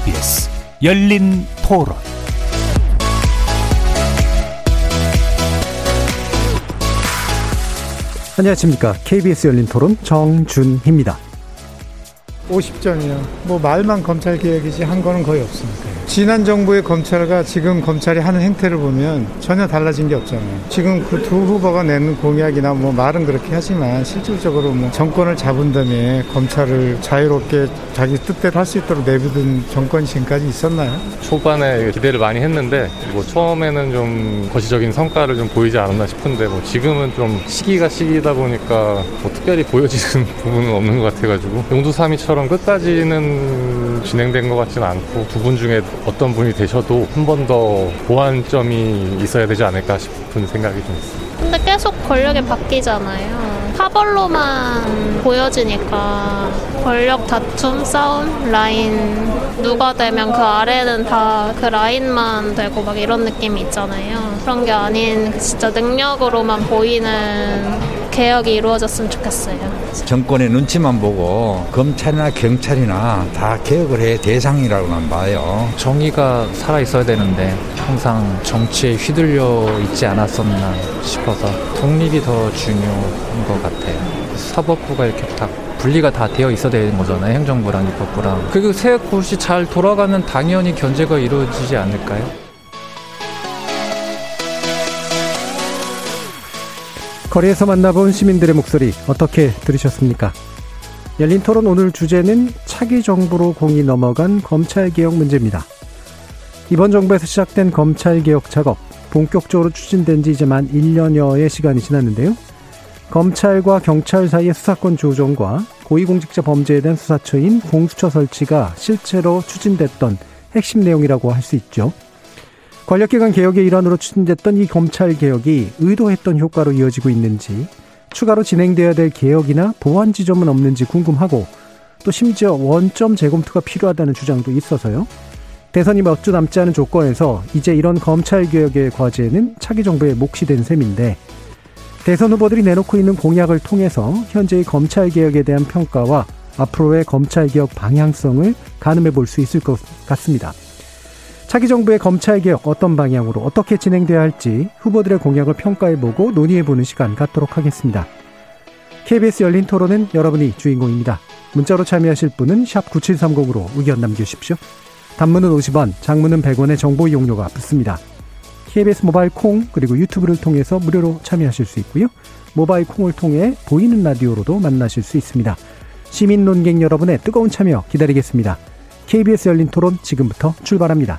KBS 열린 토론 안녕하십니까. KBS 열린 토론 정준희입니다. 50점이요. 뭐 말만 검찰 개혁이지 한 거는 거의 없으니까요. 지난 정부의 검찰과 지금 검찰이 하는 행태를 보면 전혀 달라진 게 없잖아요. 지금 그 두 후보가 내는 공약이나 뭐 말은 그렇게 하지만 실질적으로 뭐 정권을 잡은 다음에 검찰을 자유롭게 자기 뜻대로 할 수 있도록 내비둔 정권이 지금까지 있었나요? 초반에 기대를 많이 했는데 뭐 처음에는 좀 거시적인 성과를 좀 보이지 않았나 싶은데 뭐 지금은 좀 시기가 시기다 보니까 뭐 특별히 보여지는 부분은 없는 것 같아가지고 용두삼이처럼 끝까지는 진행된 것 같지는 않고 두 분 중에 어떤 분이 되셔도 한 번 더 보완점이 있어야 되지 않을까 싶은 생각이 좀 있습니다. 근데 계속 권력이 바뀌잖아요. 파벌로만 보여지니까 권력 다툼 싸움 라인 누가 되면 그 아래는 다 그 라인만 되고 막 이런 느낌이 있잖아요. 그런 게 아닌 진짜 능력으로만 보이는 개혁이 이루어졌으면 좋겠어요. 정권의 눈치만 보고 검찰이나 경찰이나 다 개혁을 해 대상이라고만 봐요. 정의가 살아 있어야 되는데 항상 정치에 휘둘려 있지 않았었나 싶어서 독립이 더 중요한 것 같아요. 사법부가 이렇게 딱 분리가 다 되어 있어야 되는 거잖아요. 행정부랑 입법부랑. 그리고 새 곳이 잘 돌아가면 당연히 견제가 이루어지지 않을까요? 거리에서 만나본 시민들의 목소리 어떻게 들으셨습니까? 열린 토론 오늘 주제는 차기 정부로 공이 넘어간 검찰개혁 문제입니다. 이번 정부에서 시작된 검찰개혁 작업, 본격적으로 추진된 지 이제 만 1년여의 시간이 지났는데요. 검찰과 경찰 사이의 수사권 조정과 고위공직자 범죄에 대한 수사처인 공수처 설치가 실제로 추진됐던 핵심 내용이라고 할 수 있죠. 권력기관 개혁의 일환으로 추진됐던 이 검찰 개혁이 의도했던 효과로 이어지고 있는지, 추가로 진행돼야 될 개혁이나 보완 지점은 없는지 궁금하고, 또 심지어 원점 재검토가 필요하다는 주장도 있어서요. 대선이 몇 주 남지 않은 조건에서 이제 이런 검찰 개혁의 과제는 차기 정부의 몫이 된 셈인데, 대선 후보들이 내놓고 있는 공약을 통해서 현재의 검찰 개혁에 대한 평가와 앞으로의 검찰 개혁 방향성을 가늠해 볼 수 있을 것 같습니다. 차기 정부의 검찰 개혁 어떤 방향으로 어떻게 진행돼야 할지 후보들의 공약을 평가해보고 논의해보는 시간 갖도록 하겠습니다. KBS 열린 토론은 여러분이 주인공입니다. 문자로 참여하실 분은 9730으로 의견 남겨주십시오. 단문은 50원, 장문은 100원의 정보 이용료가 붙습니다. KBS 모바일 콩 그리고 유튜브를 통해서 무료로 참여하실 수 있고요. 모바일 콩을 통해 보이는 라디오로도 만나실 수 있습니다. 시민 논객 여러분의 뜨거운 참여 기다리겠습니다. KBS 열린 토론 지금부터 출발합니다.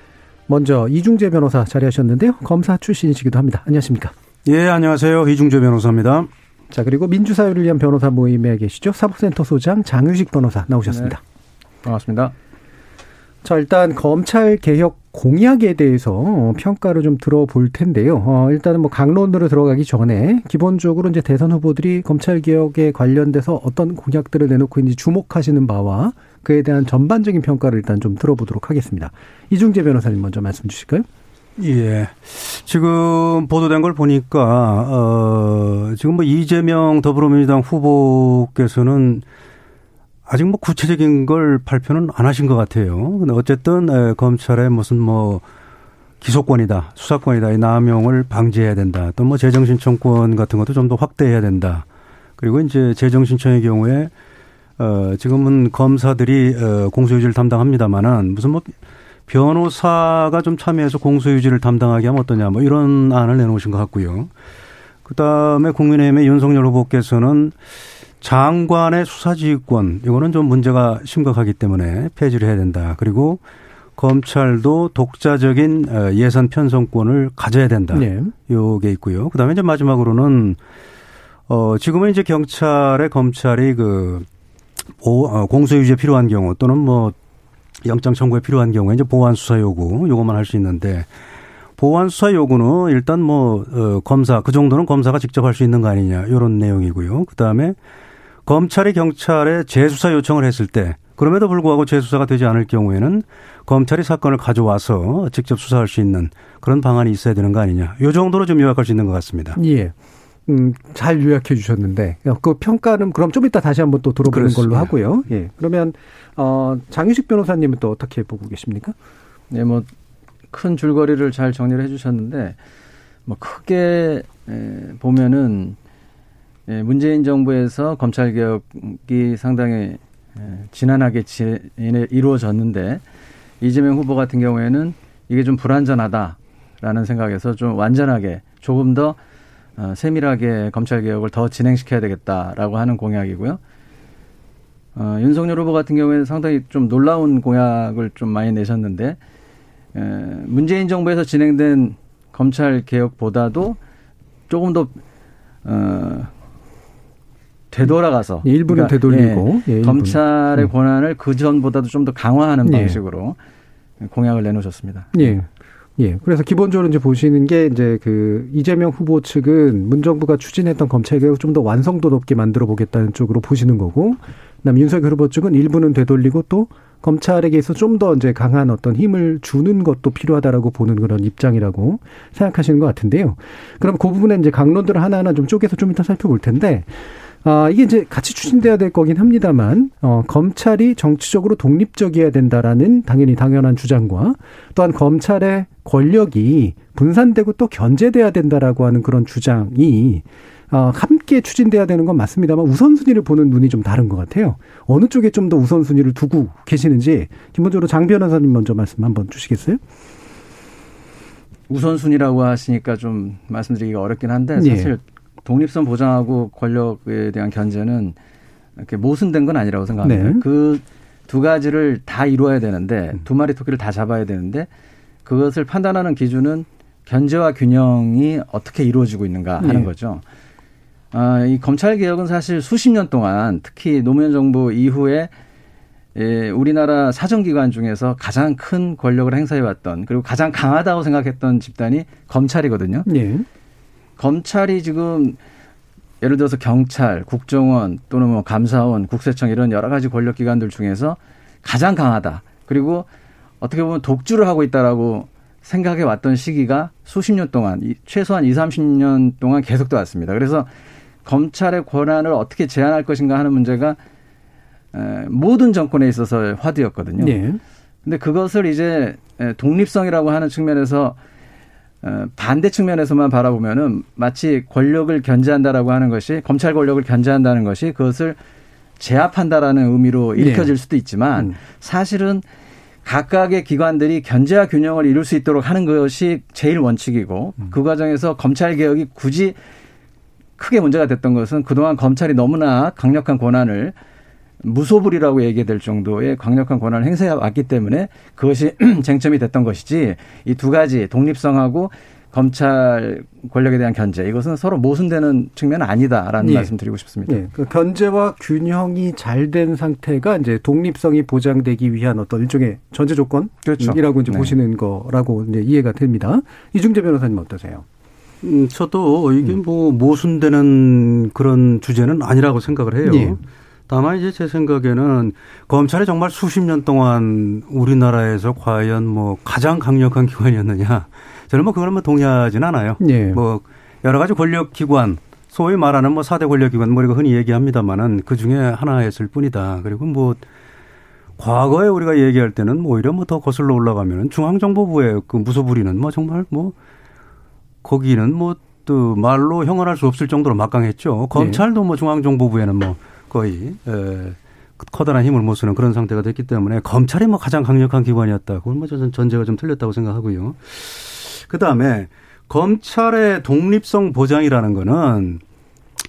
먼저 이중재 변호사 자리하셨는데요. 검사 출신이시기도 합니다. 안녕하십니까? 예, 안녕하세요. 이중재 변호사입니다. 자, 그리고 민주사회를 위한 변호사 모임에 계시죠. 사법센터 소장 장유식 변호사 나오셨습니다. 네. 반갑습니다. 자, 일단 검찰 개혁 공약에 대해서 평가를 좀 들어볼 텐데요. 어, 일단은 뭐 강론으로 들어가기 전에 기본적으로 이제 대선 후보들이 검찰 개혁에 관련돼서 어떤 공약들을 내놓고 있는지 주목하시는 바와 그에 대한 전반적인 평가를 일단 좀 들어보도록 하겠습니다. 이중재 변호사님 먼저 말씀 주실까요? 예. 지금 보도된 걸 보니까, 어, 지금 뭐 이재명 더불어민주당 후보께서는 아직 뭐 구체적인 걸 발표는 안 하신 것 같아요. 근데 어쨌든 검찰의 무슨 뭐 기소권이다, 수사권이다, 이 남용을 방지해야 된다. 또 뭐 재정신청권 같은 것도 좀 더 확대해야 된다. 그리고 이제 재정신청의 경우에 어 지금은 검사들이 어 공소유지를 담당합니다만은 무슨 뭐 변호사가 좀 참여해서 공소유지를 담당하게 하면 어떠냐 뭐 이런 안을 내놓으신 것 같고요. 그 다음에 국민의힘의 윤석열 후보께서는 장관의 수사지휘권 이거는 좀 문제가 심각하기 때문에 폐지를 해야 된다. 그리고 검찰도 독자적인 어, 예산 편성권을 가져야 된다. 네. 요게 있고요. 그다음에 이제 마지막으로는 어 지금은 이제 경찰의 검찰이 그 어, 공소유지에 필요한 경우 또는 뭐 영장 청구에 필요한 경우에 이제 보완 수사 요구 요것만 할 수 있는데 보완 수사 요구는 일단 뭐 어, 검사 그 정도는 검사가 직접 할 수 있는 거 아니냐 이런 내용이고요. 그 다음에 검찰이 경찰에 재수사 요청을 했을 때 그럼에도 불구하고 재수사가 되지 않을 경우에는 검찰이 사건을 가져와서 직접 수사할 수 있는 그런 방안이 있어야 되는 거 아니냐. 요 정도로 좀 요약할 수 있는 것 같습니다. 예. 음, 잘 요약해 주셨는데 그 평가는 그럼 좀 이따 다시 한번 또 들어보는 그렇습니다. 걸로 하고요. 예. 그러면 어 장유식 변호사님은 또 어떻게 보고 계십니까? 네, 뭐 큰 줄거리를 잘 정리를 해주셨는데 뭐 크게 에, 보면은 예, 문재인 정부에서 검찰 개혁이 상당히 에, 지난하게 지, 이루어졌는데 이재명 후보 같은 경우에는 이게 좀 불완전하다라는 생각에서 좀 완전하게 조금 더 어, 세밀하게 검찰 개혁을 더 진행시켜야 되겠다라고 하는 공약이고요. 어, 윤석열 후보 같은 경우에는 상당히 좀 놀라운 공약을 좀 많이 내셨는데 에, 문재인 정부에서 진행된 검찰 개혁보다도 조금 더 어, 되돌아가서 예, 일부는 되돌리고 예, 예. 검찰의 음. 권한을 그 전보다도 좀 더 강화하는 예. 방식으로 공약을 내놓으셨습니다. 예. 예. 그래서 기본적으로 이제 보시는 게 이제 그 이재명 후보 측은 문정부가 추진했던 검찰 개혁을 좀더 완성도 높게 만들어 보겠다는 쪽으로 보시는 거고, 그다음에 윤석열 후보 측은 일부는 되돌리고 또 검찰에게서 좀더 이제 강한 어떤 힘을 주는 것도 필요하다라고 보는 그런 입장이라고 생각하시는 것 같은데요. 그럼 그 부분에 이제 강론들을 하나하나 좀 쪼개서 좀 이따 살펴볼 텐데, 아, 이게 이제 같이 추진돼야 될 거긴 합니다만, 어, 검찰이 정치적으로 독립적이어야 된다라는 당연히 당연한 주장과 또한 검찰의 권력이 분산되고 또 견제돼야 된다라고 하는 그런 주장이 어, 함께 추진돼야 되는 건 맞습니다만 우선순위를 보는 눈이 좀 다른 것 같아요. 어느 쪽에 좀 더 우선순위를 두고 계시는지 기본적으로 장 변호사님 먼저 말씀 한번 주시겠어요? 우선순위라고 하시니까 좀 말씀드리기가 어렵긴 한데 예. 사실 독립성 보장하고 권력에 대한 견제는 이렇게 모순된 건 아니라고 생각합니다. 네. 그두 가지를 다 이루어야 되는데 두 마리 토끼를 다 잡아야 되는데 그것을 판단하는 기준은 견제와 균형이 어떻게 이루어지고 있는가 하는 예. 거죠. 아, 이 검찰 개혁은 사실 수십 년 동안 특히 노무현 정부 이후에 예, 우리나라 사정기관 중에서 가장 큰 권력을 행사해왔던 그리고 가장 강하다고 생각했던 집단이 검찰이거든요. 예. 검찰이 지금 예를 들어서 경찰, 국정원 또는 뭐 감사원, 국세청 이런 여러 가지 권력 기관들 중에서 가장 강하다. 그리고 어떻게 보면 독주를 하고 있다라고 생각해 왔던 시기가 수십 년 동안 이- 최소한 2, 30년 동안 계속돼 왔습니다. 그래서 검찰의 권한을 어떻게 제한할 것인가 하는 문제가 에, 모든 정권에 있어서 화두였거든요. 예. 근데 그것을 이제 에, 독립성이라고 하는 측면에서 어, 반대 측면에서만 바라보면은 마치 권력을 견제한다라고 하는 것이 검찰 권력을 견제한다는 것이 그것을 제압한다라는 의미로 네. 읽혀질 수도 있지만 음. 사실은 각각의 기관들이 견제와 균형을 이룰 수 있도록 하는 것이 제일 원칙이고 음. 그 과정에서 검찰 개혁이 굳이 크게 문제가 됐던 것은 그동안 검찰이 너무나 강력한 권한을 무소불이라고 얘기해야 될 정도의 강력한 권한을 행사해 왔기 때문에 그것이 쟁점이 됐던 것이지 이 두 가지 독립성하고 검찰 권력에 대한 견제 이것은 서로 모순되는 측면은 아니다라는 예. 말씀 드리고 싶습니다. 예. 그 견제와 균형이 잘 된 상태가 이제 독립성이 보장되기 위한 어떤 일종의 전제 그렇죠. 조건이라고 이제 네. 보시는 거라고 이제 이해가 됩니다. 이중재 변호사님 어떠세요? 음, 저도 이게 뭐 모순되는 그런 주제는 아니라고 생각을 해요. 예. 다만 이제 제 생각에는 검찰이 정말 수십 년 동안 우리나라에서 과연 뭐 가장 강력한 기관이었느냐. 저는 뭐 그걸 뭐 동의하진 않아요. 예. 뭐 여러 가지 권력 기관, 소위 말하는 뭐 4대 권력 기관 뭐 우리가 흔히 얘기합니다만은 그 중에 하나였을 뿐이다. 그리고 뭐 과거에 우리가 얘기할 때는 뭐 오히려 뭐 더 거슬러 올라가면은 중앙정보부의 그 무소불위는 뭐 정말 뭐 거기는 뭐 또 말로 형언할 수 없을 정도로 막강했죠. 검찰도 뭐 중앙정보부에는 뭐 거의 에, 커다란 힘을 못 쓰는 그런 상태가 됐기 때문에 검찰이 뭐 가장 강력한 기관이었다. 그건 뭐 저는 전제가 좀 틀렸다고 생각하고요. 그 다음에 검찰의 독립성 보장이라는 거는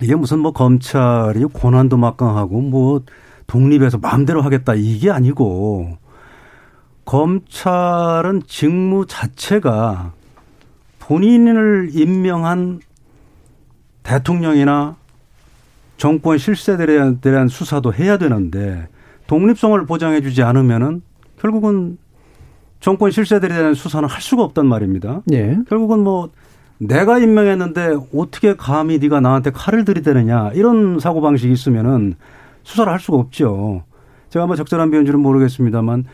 이게 무슨 뭐 검찰이 권한도 막강하고 뭐 독립해서 마음대로 하겠다 이게 아니고 검찰은 직무 자체가 본인을 임명한 대통령이나 정권 실세들에 대한 수사도 해야 되는데 독립성을 보장해 주지 않으면은 결국은 정권 실세들에 대한 수사는 할 수가 없단 말입니다. 예. 결국은 뭐 내가 임명했는데 어떻게 감히 네가 나한테 칼을 들이대느냐 이런 사고 방식이 있으면은 수사를 할 수가 없죠. 제가 뭐 적절한 비유인지는 모르겠습니다만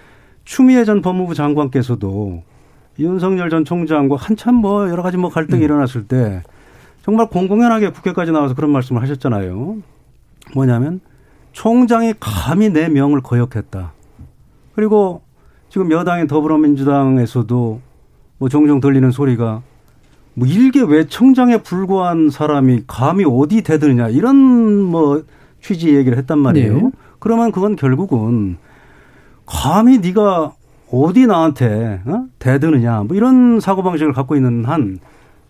추미애 전 법무부 장관께서도 윤석열 전 총장과 한참 뭐 여러 가지 뭐 갈등이 음. 일어났을 때 정말 공공연하게 국회까지 나와서 그런 말씀을 하셨잖아요. 뭐냐면 총장이 감히 내 명을 거역했다. 그리고 지금 여당인 더불어민주당에서도 뭐 종종 들리는 소리가 뭐 일개 외청장에 불과한 사람이 감히 어디 대드느냐 이런 뭐 취지 얘기를 했단 말이에요. 네. 그러면 그건 결국은 감히 네가 어디 나한테 어? 대드느냐 뭐 이런 사고 방식을 갖고 있는 한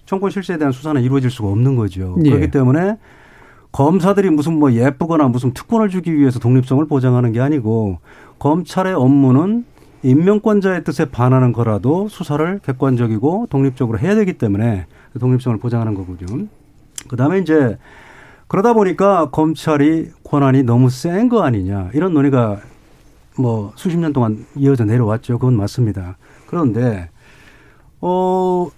정권 실세에 대한 수사는 이루어질 수가 없는 거죠. 네. 그렇기 때문에 검사들이 무슨 뭐 예쁘거나 무슨 특권을 주기 위해서 독립성을 보장하는 게 아니고 검찰의 업무는 임명권자의 뜻에 반하는 거라도 수사를 객관적이고 독립적으로 해야 되기 때문에 독립성을 보장하는 거군요. 그 다음에 이제 그러다 보니까 검찰이 권한이 너무 센 거 아니냐 이런 논의가 뭐 수십 년 동안 이어져 내려왔죠. 그건 맞습니다. 그런데 어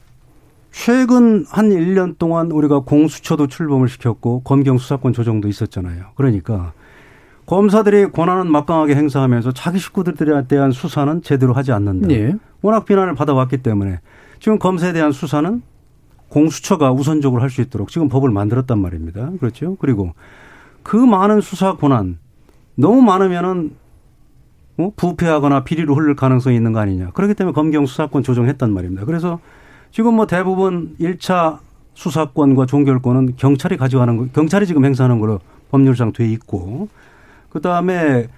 최근 한 1년 동안 우리가 공수처도 출범을 시켰고 검경 수사권 조정도 있었잖아요. 그러니까 검사들이 권한은 막강하게 행사하면서 자기 식구들에 대한 수사는 제대로 하지 않는다. 예. 워낙 비난을 받아왔기 때문에 지금 검사에 대한 수사는 공수처가 우선적으로 할 수 있도록 지금 법을 만들었단 말입니다. 그렇죠? 그리고 그 많은 수사 권한 너무 많으면은 어? 부패하거나 비리로 흘릴 가능성이 있는 거 아니냐. 그렇기 때문에 검경 수사권 조정했단 말입니다. 그래서 지금 뭐 대부분 1차 수사권과 종결권은 경찰이 가져가는 거, 경찰이 지금 행사하는 걸로 법률상 돼 있고 그 다음에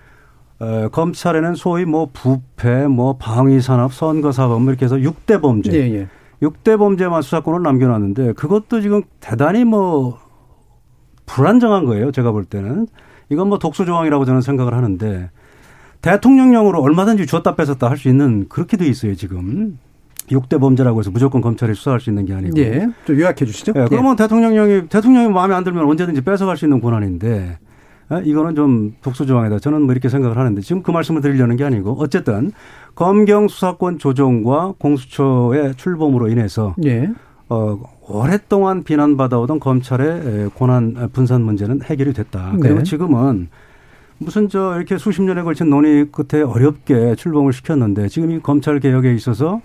어, 검찰에는 소위 뭐 부패, 뭐 방위산업, 선거사법 이렇게 해서 6대 범죄. 예, 예. 6대 범죄만 수사권을 남겨놨는데 그것도 지금 대단히 뭐 불안정한 거예요. 제가 볼 때는. 이건 뭐 독소조항이라고 저는 생각을 하는데 대통령령으로 얼마든지 주었다 뺏었다 할 수 있는 그렇게 돼 있어요. 지금. 6대 범죄라고 해서 무조건 검찰이 수사할 수 있는 게 아니고. 예. 좀 요약해 주시죠. 예. 그러면 예. 대통령령이 대통령이 마음에 안 들면 언제든지 뺏어갈 수 있는 권한인데 어? 이거는 좀 독소 조항이다. 저는 뭐 이렇게 생각을 하는데 지금 그 말씀을 드리려는 게 아니고 어쨌든 검경 수사권 조정과 공수처의 출범으로 인해서 예. 어, 오랫동안 비난받아오던 검찰의 권한 분산 문제는 해결이 됐다. 그리고 네. 지금은 무슨 저 이렇게 수십 년에 걸친 논의 끝에 어렵게 출범을 시켰는데 지금 이 검찰 개혁에 있어서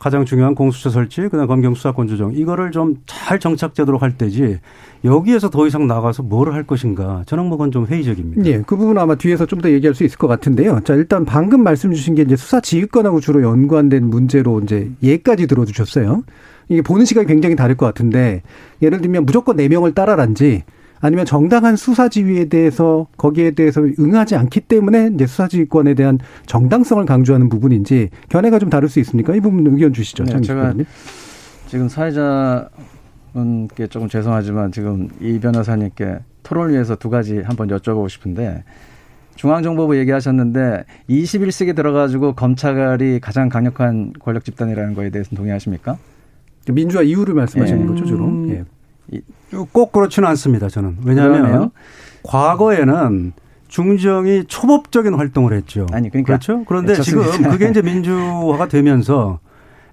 가장 중요한 공수처 설치, 그다음 검경 수사권 조정 이거를 좀 잘 정착되도록 할 때지 여기에서 더 이상 나가서 뭐를 할 것인가 저는 뭐건 좀 회의적입니다. 예, 그 부분 아마 뒤에서 좀 더 얘기할 수 있을 것 같은데요. 자, 일단 방금 말씀 주신 게 이제 수사 지휘권하고 주로 연관된 문제로 이제 예까지 들어주셨어요. 이게 보는 시각이 굉장히 다를 것 같은데 예를 들면 무조건 네 명을 따라란지 아니면 정당한 수사 지휘에 대해서 거기에 대해서 응하지 않기 때문에 이제 수사 지휘권에 대한 정당성을 강조하는 부분인지 견해가 좀 다를 수 있습니까? 이 부분 의견 주시죠. 네, 제가 지금 사회자 분께 조금 죄송하지만 지금 이 변호사님께 토론을 위해서 두 가지 한번 여쭤보고 싶은데 중앙정보부 얘기하셨는데 21세기 들어가지고 검찰이 가장 강력한 권력 집단이라는 거에 대해서는 동의하십니까? 민주화 이후를 말씀하시는 예. 거죠, 주로. 음. 예. 꼭 그렇지는 않습니다. 저는 왜냐하면 그러네요. 과거에는 중정이 초법적인 활동을 했죠. 아니 그러니까 그렇죠. 그런데 네, 지금 그게 이제 민주화가 되면서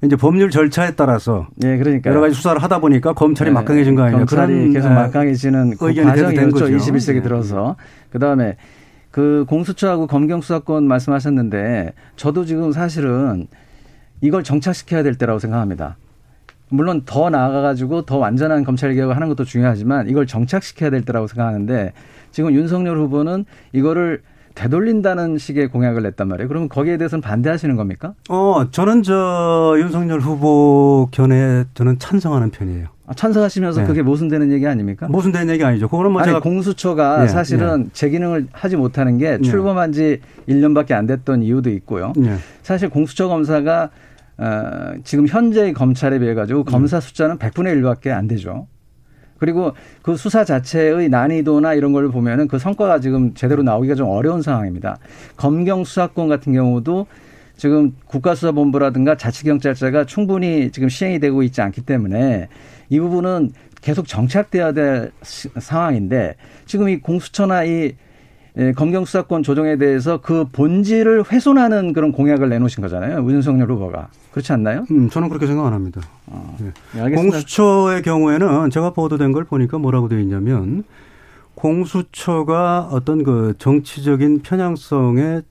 이제 법률 절차에 따라서 네, 그러니까 여러 가지 수사를 하다 보니까 검찰이 네, 막강해진 거 아니에요? 검찰이 계속 네, 막강해지는 그 과정이었죠. 21세기 들어서 그 다음에 그 공수처하고 검경 수사권 말씀하셨는데 저도 지금 사실은 이걸 정착시켜야 될 때라고 생각합니다. 물론 더 나아가가지고 더 완전한 검찰 개혁을 하는 것도 중요하지만 이걸 정착시켜야 될 때라고 생각하는데 지금 윤석열 후보는 이거를 되돌린다는 식의 공약을 냈단 말이에요. 그러면 거기에 대해서는 반대하시는 겁니까? 어, 저는 저 윤석열 후보 견해 저는 찬성하는 편이에요. 아, 찬성하시면서 네. 그게 모순되는 얘기 아닙니까? 모순되는 얘기 아니죠. 그거는 뭐 아니, 제가 공수처가 네, 사실은 네. 제 기능을 하지 못하는 게 출범한 지 1년밖에 안 됐던 이유도 있고요. 네. 사실 공수처 검사가 어, 지금 현재의 검찰에 비해 가지고 검사 숫자는 100분의 1밖에 안 되죠. 그리고 그 수사 자체의 난이도나 이런 걸 보면은 그 성과가 지금 제대로 나오기가 좀 어려운 상황입니다. 검경 수사권 같은 경우도 지금 국가수사본부라든가 자치경찰제가 충분히 지금 시행이 되고 있지 않기 때문에 이 부분은 계속 정착돼야 될 상황인데 지금 이 공수처나 이 예, 검경 수사권 조정에 대해서 그 본질을 훼손하는 그런 공약을 내놓으신 거잖아요. 윤석열 후보가 그렇지 않나요? 음, 저는 그렇게 생각 안 합니다. 어, 네. 공수처의 경우에는 제가 보도된 걸 보니까 뭐라고 되어 있냐면 공수처가 어떤 그 정치적인 편향성에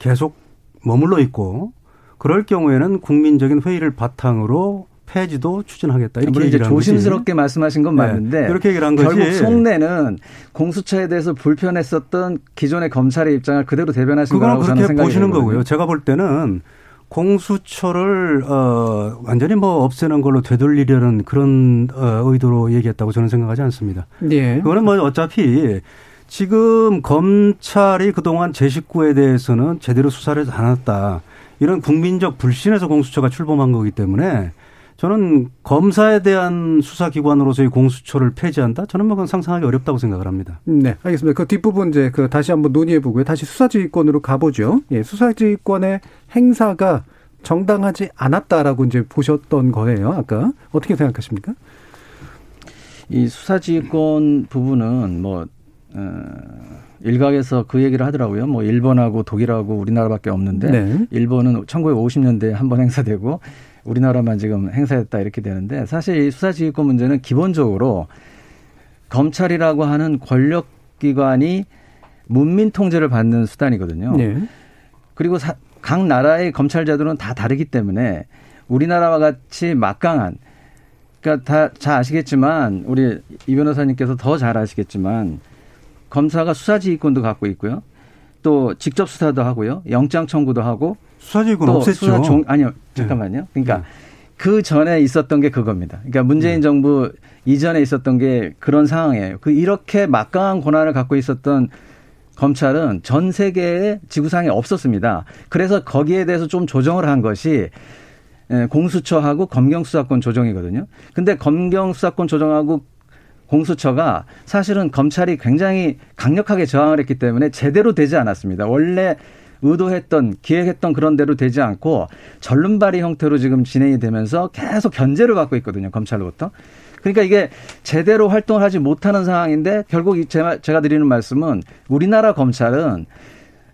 계속 머물러 있고 그럴 경우에는 국민적인 회의를 바탕으로 폐지도 추진하겠다. 이렇게 이제 한 거지. 조심스럽게 말씀하신 건 네, 맞는데 그렇게 얘기를 한 거지. 결국 속내는 공수처에 대해서 불편했었던 기존의 검찰의 입장을 그대로 대변하신 거라고 저는 그렇게 생각이 보시는. 거고요. 제가 볼 때는 공수처를 어 완전히 뭐 없애는 걸로 되돌리려는 그런 어 의도로 얘기했다고 저는 생각하지 않습니다. 예. 그거는 뭐 어차피 지금 검찰이 그동안 제 식구에 대해서는 제대로 수사를 안 했다. 이런 국민적 불신에서 공수처가 출범한 거기 때문에 저는 검사에 대한 수사기관으로서의 공수처를 폐지한다? 저는 뭐 상상하기 어렵다고 생각을 합니다. 네, 알겠습니다. 그 뒷부분 이제 그 다시 한번 논의해 보고요. 다시 수사지휘권으로 가보죠. 예, 수사지휘권의 행사가 정당하지 않았다라고 이제 보셨던 거예요. 아까 어떻게 생각하십니까? 이 수사지휘권 부분은 뭐 어, 일각에서 그 얘기를 하더라고요. 뭐 일본하고 독일하고 우리나라밖에 없는데 네. 일본은 1950년대에 한 번 행사되고 우리나라만 지금 행사했다 이렇게 되는데 사실 이 수사지휘권 문제는 기본적으로 검찰이라고 하는 권력기관이 문민 통제를 받는 수단이거든요. 네. 그리고 사- 각 나라의 검찰 제도는 다 다르기 때문에 우리나라와 같이 막강한 그러니까 다 잘 아시겠지만 우리 이 변호사님께서 더 잘 아시겠지만 검사가 수사지휘권도 갖고 있고요. 또 직접 수사도 하고요. 영장 청구도 하고 수사지휘권 또 없앴죠. 수사 종 아니요. 잠깐만요. 그러니까 네. 그 전에 있었던 게 그겁니다. 그러니까 문재인 정부 이전에 있었던 게 그런 상황이에요. 그 이렇게 막강한 권한을 갖고 있었던 검찰은 전 세계의 지구상에 없었습니다. 그래서 거기에 대해서 좀 조정을 한 것이 예, 공수처하고 검경수사권 조정이거든요. 근데 검경수사권 조정하고 공수처가 사실은 검찰이 굉장히 강력하게 저항을 했기 때문에 제대로 되지 않았습니다. 원래 의도했던 기획했던 그런 대로 되지 않고 전륜발이 형태로 지금 진행이 되면서 계속 견제를 받고 있거든요. 검찰로부터. 그러니까 이게 제대로 활동을 하지 못하는 상황인데 결국 이 제가, 드리는 말씀은 우리나라 검찰은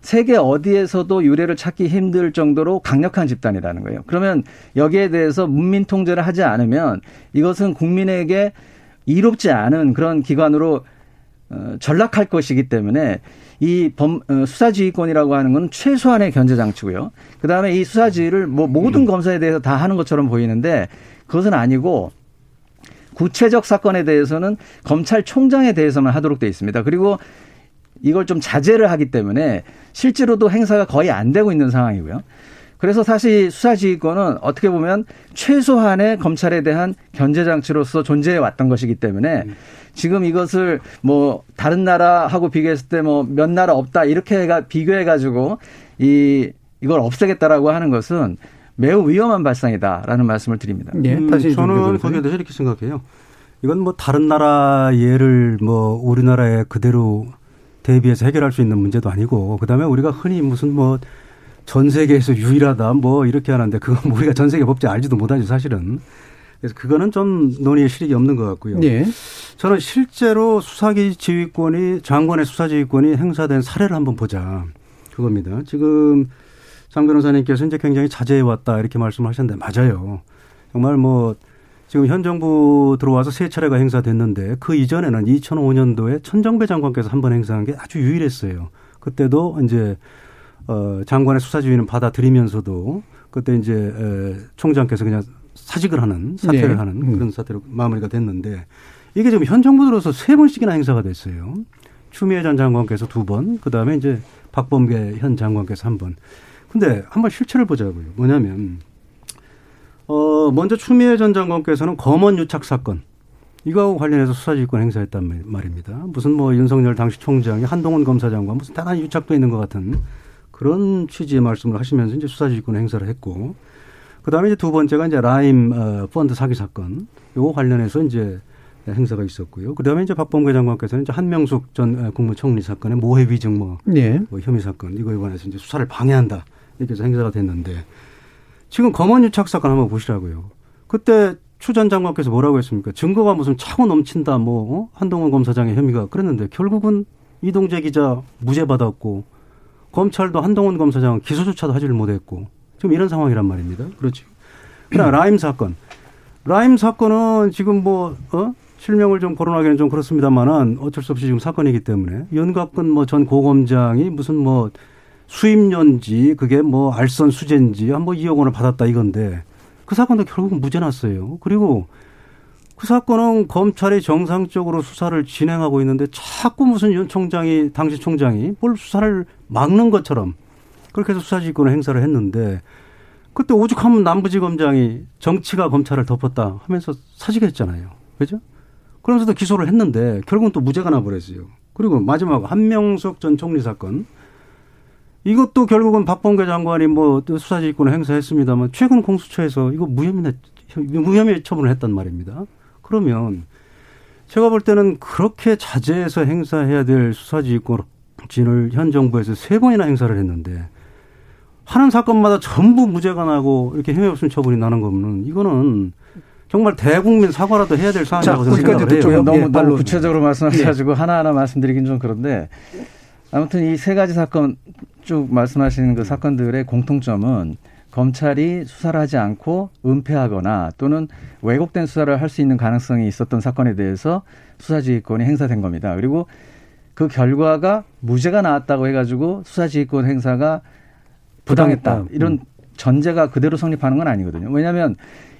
세계 어디에서도 유례를 찾기 힘들 정도로 강력한 집단이라는 거예요. 그러면 여기에 대해서 문민 통제를 하지 않으면 이것은 국민에게 이롭지 않은 그런 기관으로 어, 전락할 것이기 때문에 이 범, 어, 수사지휘권이라고 하는 건 최소한의 견제 장치고요. 그 다음에 이 수사지휘를 뭐 모든 검사에 대해서 다 하는 것처럼 보이는데 그것은 아니고 구체적 사건에 대해서는 검찰총장에 대해서만 하도록 돼 있습니다. 그리고 이걸 좀 자제를 하기 때문에 실제로도 행사가 거의 안 되고 있는 상황이고요. 그래서 사실 수사지휘권은 어떻게 보면 최소한의 검찰에 대한 견제 장치로서 존재해 왔던 것이기 때문에 지금 이것을 뭐 다른 나라하고 비교했을 때 뭐 몇 나라 없다 이렇게 해가 비교해 가지고 이 이걸 없애겠다라고 하는 것은 매우 위험한 발상이다라는 말씀을 드립니다. 예, 음, 다시 저는 좀 거기에 대해서 이렇게 생각해요. 이건 뭐 다른 나라 예를 뭐 우리나라에 그대로 대비해서 해결할 수 있는 문제도 아니고 그다음에 우리가 흔히 무슨 뭐 전 세계에서 유일하다 뭐 이렇게 하는데 그건 뭐 우리가 전 세계 법제 알지도 못하지 사실은. 그래서 그거는 좀 논의의 실익이 없는 것 같고요. 예. 저는 실제로 수사기 지휘권이 장관의 수사 지휘권이 행사된 사례를 한번 보자. 그겁니다. 지금 장 변호사님께서 이제 굉장히 자제해 왔다 이렇게 말씀을 하셨는데 맞아요. 정말 뭐 지금 현 정부 들어와서 세 차례가 행사됐는데 그 이전에는 2005년도에 천정배 장관께서 한 번 행사한 게 아주 유일했어요. 그때도 이제 어 장관의 수사 지휘는 받아들이면서도 그때 이제 에, 총장께서 그냥 사직을 하는 사퇴를 네. 하는 음. 그런 사태로 마무리가 됐는데 이게 지금 현 정부 들어서 세 번씩이나 행사가 됐어요. 추미애 전 장관께서 두 번, 그 다음에 이제 박범계 현 장관께서 한 번. 근데 한번 실체를 보자고요. 뭐냐면, 어, 먼저 추미애 전 장관께서는 검언 유착 사건. 이거하고 관련해서 수사지휘권 행사했단 말- 말입니다. 무슨 뭐 윤석열 당시 총장이 한동훈 검사장관 무슨 대단히 유착도 있는 것 같은 그런 취지의 말씀을 하시면서 이제 수사지휘권 행사를 했고, 그 다음에 이제 두 번째가 이제 라임 어, 펀드 사기 사건. 요거 관련해서 이제 행사가 있었고요. 그 다음에 이제 박범계 장관께서는 이제 한명숙 전 어, 국무총리 사건의 모해 위증 뭐, 예. 뭐 혐의 사건 이거에 관해서 이제 수사를 방해한다 이렇게 해서 행사가 됐는데 지금 검언 유착 사건 한번 보시라고요. 그때 추 전 장관께서 뭐라고 했습니까? 증거가 무슨 차고 넘친다 뭐 어? 한동훈 검사장의 혐의가 그랬는데 결국은 이동재 기자 무죄 받았고 검찰도 한동훈 검사장 기소조차도 하지를 못했고 지금 이런 상황이란 말입니다. 그렇죠. 그다음 라임 사건. 라임 사건은 지금 뭐 어? 실명을 좀 거론하기는 좀 그렇습니다만은 어쩔 수 없이 지금 사건이기 때문에 윤갑근 뭐 전 고검장이 무슨 뭐 수입연지 그게 뭐 알선 수재인지 한 뭐 2억 원을 받았다 이건데 그 사건도 결국은 무죄 났어요. 그리고 그 사건은 검찰이 정상적으로 수사를 진행하고 있는데 자꾸 무슨 윤 총장이 당시 총장이 뭘 수사를 막는 것처럼 그렇게 해서 수사지휘권을 행사를 했는데 그때 오죽하면 남부지검장이 정치가 검찰을 덮었다 하면서 사직했잖아요. 그죠? 그러면서도 기소를 했는데 결국은 또 무죄가 나버렸어요. 그리고 마지막 한명숙 전 총리 사건 이것도 결국은 박범계 장관이 뭐 수사지휘권을 행사했습니다만 최근 공수처에서 이거 무혐의 무혐의 처분을 했단 말입니다. 그러면 제가 볼 때는 그렇게 자제해서 행사해야 될 수사지휘권을 현 정부에서 세 번이나 행사를 했는데 하는 사건마다 전부 무죄가 나고 이렇게 행위 없음 처분이 나는 거면 이거는 정말 대국민 사과라도 해야 될 사안이라고 생각을 해요. 너무, 예, 너무 구체적으로 말씀하셔가지고 예. 하나하나 말씀드리긴 좀 그런데 아무튼 이 세 가지 사건 쭉 말씀하시는 그 사건들의 공통점은 검찰이 수사를 하지 않고 은폐하거나 또는 왜곡된 수사를 할 수 있는 가능성이 있었던 사건에 대해서 수사지휘권이 행사된 겁니다. 그리고 그 결과가 무죄가 나왔다고 해가지고 수사지휘권 행사가 부당했다. 이런 음. 전제가 그대로 성립하는 건 아니거든요. 왜냐하면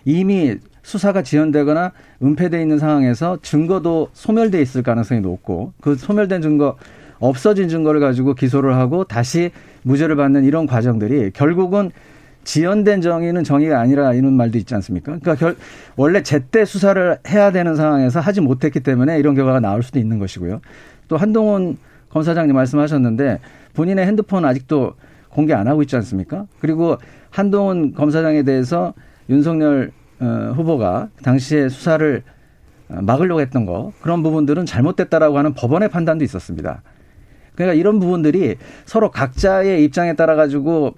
이미 수사가 지연되거나 은폐돼 있는 상황에서 증거도 소멸돼 있을 가능성이 높고 그 소멸된 증거 없어진 증거를 가지고 기소를 하고 다시 무죄를 받는 이런 과정들이 결국은 지연된 정의는 정의가 아니라 이런 말도 있지 않습니까? 그러니까 결, 원래 제때 수사를 해야 되는 상황에서 하지 못했기 때문에 이런 결과가 나올 수도 있는 것이고요. 또 한동훈 검사장님 말씀하셨는데 본인의 핸드폰 아직도 공개 안 하고 있지 않습니까? 그리고 한동훈 검사장에 대해서 윤석열 어, 후보가 당시에 수사를 어, 막으려고 했던 거 그런 부분들은 잘못됐다라고 하는 법원의 판단도 있었습니다. 그러니까 이런 부분들이 서로 각자의 입장에 따라 가지고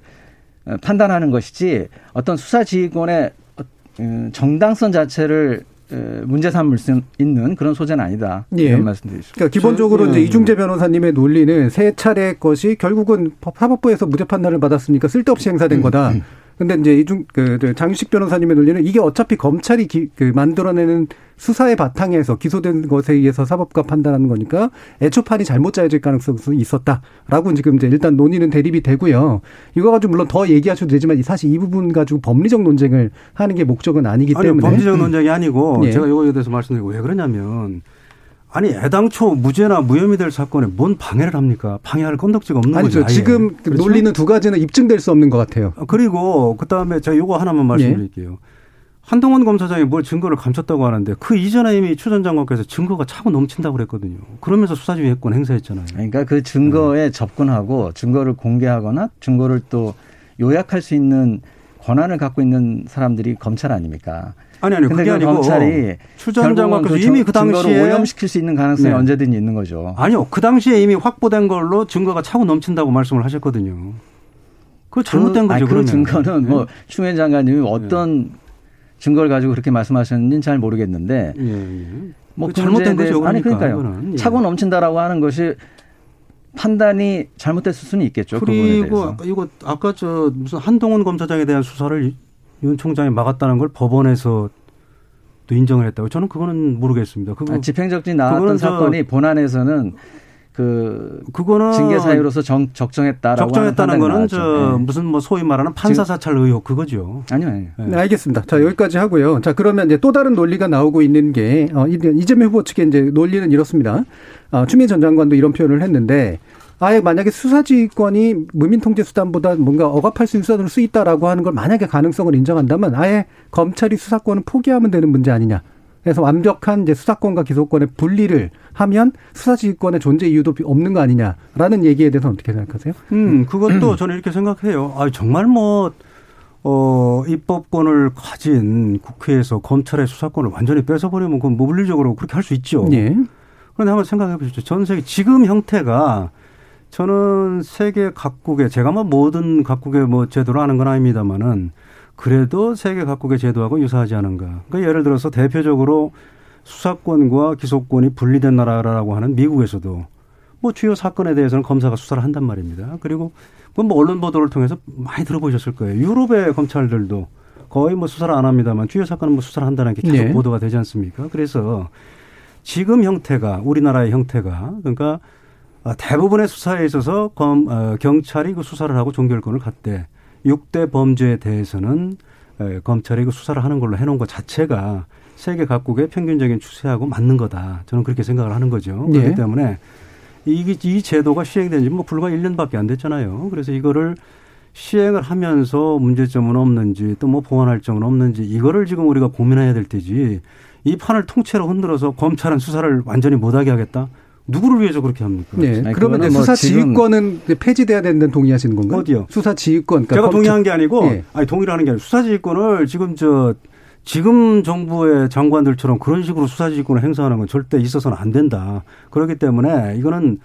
어, 판단하는 것이지 어떤 수사지휘권의 정당성 자체를 문제 삼을 수 있는 그런 소재는 아니다. 예. 이런 말씀드리죠. 그러니까 기본적으로 이제 음. 이중재 변호사님의 논리는 세 차례 것이 결국은 사법부에서 무죄 판단을 받았으니까 쓸데없이 행사된 음. 거다. 음. 근데 이제 이중 그 장유식 변호사님의 논리는 이게 어차피 검찰이 기, 그 만들어내는 수사의 바탕에서 기소된 것에 의해서 사법과 판단하는 거니까 애초판이 잘못 짜여질 가능성이 있었다라고 지금 이제 일단 논의는 대립이 되고요. 이거 가지고 물론 더 얘기하셔도 되지만 사실 이 부분 가지고 법리적 논쟁을 하는 게 목적은 아니기 때문에 아니, 법리적 논쟁이 아니고 예. 제가 이거에 대해서 말씀드리고 왜 그러냐면 아니 애당초 무죄나 무혐의 될 사건에 뭔 방해를 합니까? 방해할 건덕지가 없는 아니죠. 거죠. 지금 그렇죠? 논리는 두 가지는 입증될 수 없는 것 같아요. 아, 그리고 그다음에 제가 요거 하나만 말씀드릴게요. 예. 한동훈 검사장이 뭘 증거를 감췄다고 하는데 그 이전에 이미 추 전 장관께서 증거가 차고 넘친다고 그랬거든요. 그러면서 수사지휘권 행사했잖아요. 그러니까 그 증거에 네. 접근하고 증거를 공개하거나 증거를 또 요약할 수 있는 권한을 갖고 있는 사람들이 검찰 아닙니까? 아니 아니 그게 그 아니고 검찰이 추전 장관께서 그 이미 그 당시에 오염시킬 수 있는 가능성이 네. 언제든지 있는 거죠. 아니요 그 당시에 이미 확보된 걸로 증거가 차고 넘친다고 말씀을 하셨거든요. 그 잘못된 그, 거죠. 그 증거는 네. 뭐 충현 장관님이 어떤 네. 증거를 가지고 그렇게 말씀하셨는지는 잘 모르겠는데 예, 예. 뭐 그 잘못된 거죠. 그러니까. 아니 그러니까요. 예. 차고 넘친다라고 하는 것이 판단이 잘못됐을 수는 있겠죠. 그리고 그 이거 아까 저 무슨 한동훈 검사장에 대한 수사를 윤 총장이 막았다는 걸 법원에서 또 인정을 했다고 저는 그거는 모르겠습니다. 그거 아, 집행적진 나왔던 사건이 본안에서는 그 그거는 징계 사유로서 정, 적정했다라고 적정했다는 거는 저 네. 무슨 뭐 소위 말하는 판사 사찰 의혹 그거죠. 아니요, 아니요. 네. 네, 알겠습니다. 자 여기까지 하고요. 자 그러면 이제 또 다른 논리가 나오고 있는 게 어, 이재명 후보 측의 이제 논리는 이렇습니다. 어, 추미애 전 장관도 이런 표현을 했는데 아예 만약에 수사지휘권이 무민통제수단보다 뭔가 억압할 수 있는 수단으로 쓰있다라고 하는 걸 만약에 가능성을 인정한다면 아예 검찰이 수사권을 포기하면 되는 문제 아니냐. 그래서 완벽한 이제 수사권과 기소권의 분리를 하면 수사지휘권의 존재 이유도 없는 거 아니냐라는 얘기에 대해서 어떻게 생각하세요? 음, 그것도 저는 이렇게 생각해요. 아, 정말 뭐, 어, 입법권을 가진 국회에서 검찰의 수사권을 완전히 뺏어버리면 그건 뭐 물리적으로 그렇게 할 수 있죠. 예. 그런데 한번 생각해 보십시오. 전 세계 지금 형태가 저는 세계 각국의 제가 뭐 모든 각국의 뭐 제도를 아는 건 아닙니다만은 그래도 세계 각국의 제도하고 유사하지 않은가. 그러니까 예를 들어서 대표적으로 수사권과 기소권이 분리된 나라라고 하는 미국에서도 뭐 주요 사건에 대해서는 검사가 수사를 한단 말입니다. 그리고 뭐 언론 보도를 통해서 많이 들어보셨을 거예요. 유럽의 검찰들도 거의 뭐 수사를 안 합니다만 주요 사건은 뭐 수사를 한다는 게 계속 네. 보도가 되지 않습니까? 그래서 지금 형태가 우리나라의 형태가 그러니까 아, 대부분의 수사에 있어서 검, 어, 경찰이 그 수사를 하고 종결권을 갖대 6대 범죄에 대해서는 에, 검찰이 그 수사를 하는 걸로 해놓은 것 자체가 세계 각국의 평균적인 추세하고 맞는 거다. 저는 그렇게 생각을 하는 거죠. 예. 그렇기 때문에 이, 이 제도가 시행된 지 뭐 불과 1년밖에 안 됐잖아요. 그래서 이거를 시행을 하면서 문제점은 없는지 또 뭐 보완할 점은 없는지 이거를 지금 우리가 고민해야 될 때지 이 판을 통째로 흔들어서 검찰은 수사를 완전히 못하게 하겠다? 누구를 위해서 그렇게 합니까? 네. 아니, 그러면 뭐 수사 지휘권은 폐지돼야 된다는 동의하시는 건가요? 어디요? 수사 지휘권. 그러니까 제가 동의한 게 아니고 예. 아니 동의를 하는 게 아니고 수사 지휘권을 지금 저 지금 정부의 장관들처럼 그런 식으로 수사 지휘권을 행사하는 건 절대 있어서는 안 된다. 그렇기 때문에 이거는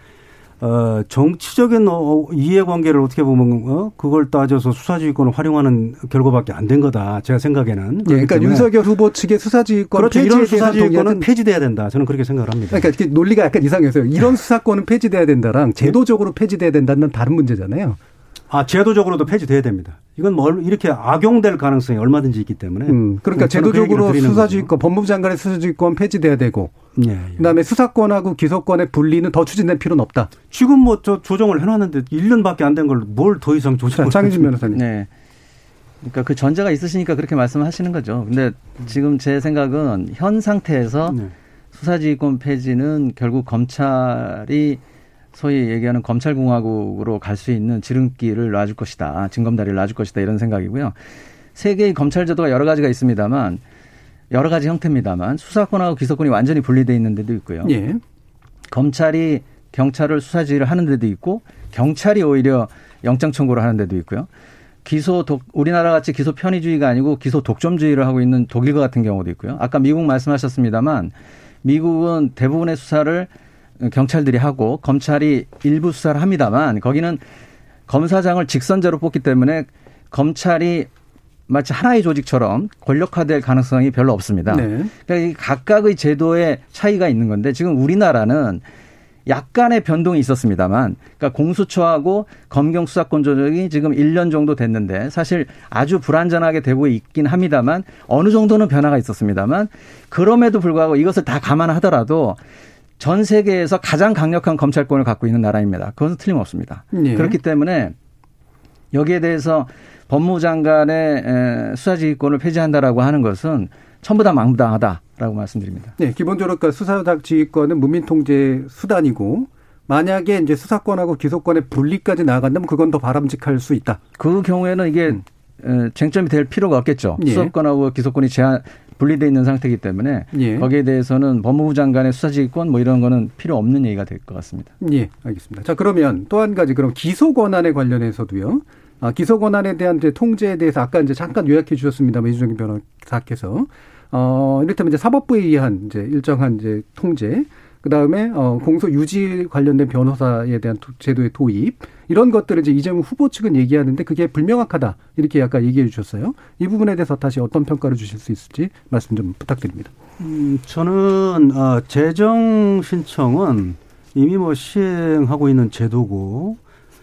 어 정치적인 어, 이해관계를 어떻게 보면 어 그걸 따져서 수사지휘권을 활용하는 결과밖에 안 된 거다. 제가 생각에는. 예, 그러니까 윤석열 후보 측의 수사지휘권 그렇죠. 이런 수사지휘권은 폐지돼야 된다. 저는 그렇게 생각을 합니다. 그러니까 논리가 약간 이상해서요. 이런 수사권은 폐지돼야 된다랑 제도적으로 폐지돼야 된다는 다른 문제잖아요. 아 제도적으로도 폐지돼야 됩니다. 이건 뭐 이렇게 악용될 가능성이 얼마든지 있기 때문에. 음, 그러니까 그 제도적으로 수사지휘권, 법무부 장관의 수사지휘권 폐지돼야 되고. 예, 예. 그다음에 수사권하고 기소권의 분리는 더 추진될 필요는 없다. 지금 뭐 저 조정을 해놨는데 1년밖에 안 된 걸 뭘 더 이상 자, 조정을 하지? 변호사님. 네. 그러니까 그 전제가 있으시니까 그렇게 말씀하시는 거죠. 근데 지금 제 생각은 현 상태에서 네. 수사지휘권 폐지는 결국 검찰이 소위 얘기하는 검찰공화국으로 갈 수 있는 지름길을 놔줄 것이다. 징검다리를 놔줄 것이다. 이런 생각이고요. 세계의 검찰 제도가 여러 가지가 있습니다만 여러 가지 형태입니다만 수사권하고 기소권이 완전히 분리돼 있는 데도 있고요. 예. 검찰이 경찰을 수사 지휘를 하는 데도 있고 경찰이 오히려 영장 청구를 하는 데도 있고요. 기소 독 우리나라 같이 기소 편의주의가 아니고 기소 독점주의를 하고 있는 독일과 같은 경우도 있고요. 아까 미국 말씀하셨습니다만 미국은 대부분의 수사를 경찰들이 하고 검찰이 일부 수사를 합니다만 거기는 검사장을 직선제로 뽑기 때문에 검찰이 마치 하나의 조직처럼 권력화될 가능성이 별로 없습니다. 네. 그러니까 이 각각의 제도의 차이가 있는 건데 지금 우리나라는 약간의 변동이 있었습니다만, 그러니까 공수처하고 검경 수사권 조정이 지금 1년 정도 됐는데 사실 아주 불안전하게 되고 있긴 합니다만 어느 정도는 변화가 있었습니다만 그럼에도 불구하고 이것을 다 감안하더라도 전 세계에서 가장 강력한 검찰권을 갖고 있는 나라입니다. 그것은 틀림없습니다. 예. 그렇기 때문에 여기에 대해서 법무부 장관의 수사지휘권을 폐지한다라고 하는 것은 전부 다 망부당하다라고 말씀드립니다. 네, 기본적으로 그러니까 수사지휘권은 문민통제 수단이고 만약에 이제 수사권하고 기소권의 분리까지 나아간다면 그건 더 바람직할 수 있다. 그 경우에는 이게 에, 쟁점이 될 필요가 없겠죠. 예. 수사권하고 기소권이 제한 분리돼 있는 상태이기 때문에 예. 거기에 대해서는 법무부 장관의 수사지휘권 뭐 이런 거는 필요 없는 얘기가 될 것 같습니다. 예, 알겠습니다. 자, 그러면 또 한 가지 그럼 기소 권한에 관련해서도요. 아, 기소 권한에 대한 이제 통제에 대해서 아까 이제 잠깐 요약해 주셨습니다만 이준정 변호사께서 어, 이를테면 이제 사법부에 의한 이제 일정한 이제 통제, 그 다음에 어, 공소 유지 관련된 변호사에 대한 도- 제도의 도입 이런 것들을 이제 이재명 후보 측은 얘기하는데 그게 불명확하다 이렇게 아까 얘기해 주셨어요. 이 부분에 대해서 다시 어떤 평가를 주실 수 있을지 말씀 좀 부탁드립니다. 음, 저는 어, 재정 신청은 이미 뭐 시행하고 있는 제도고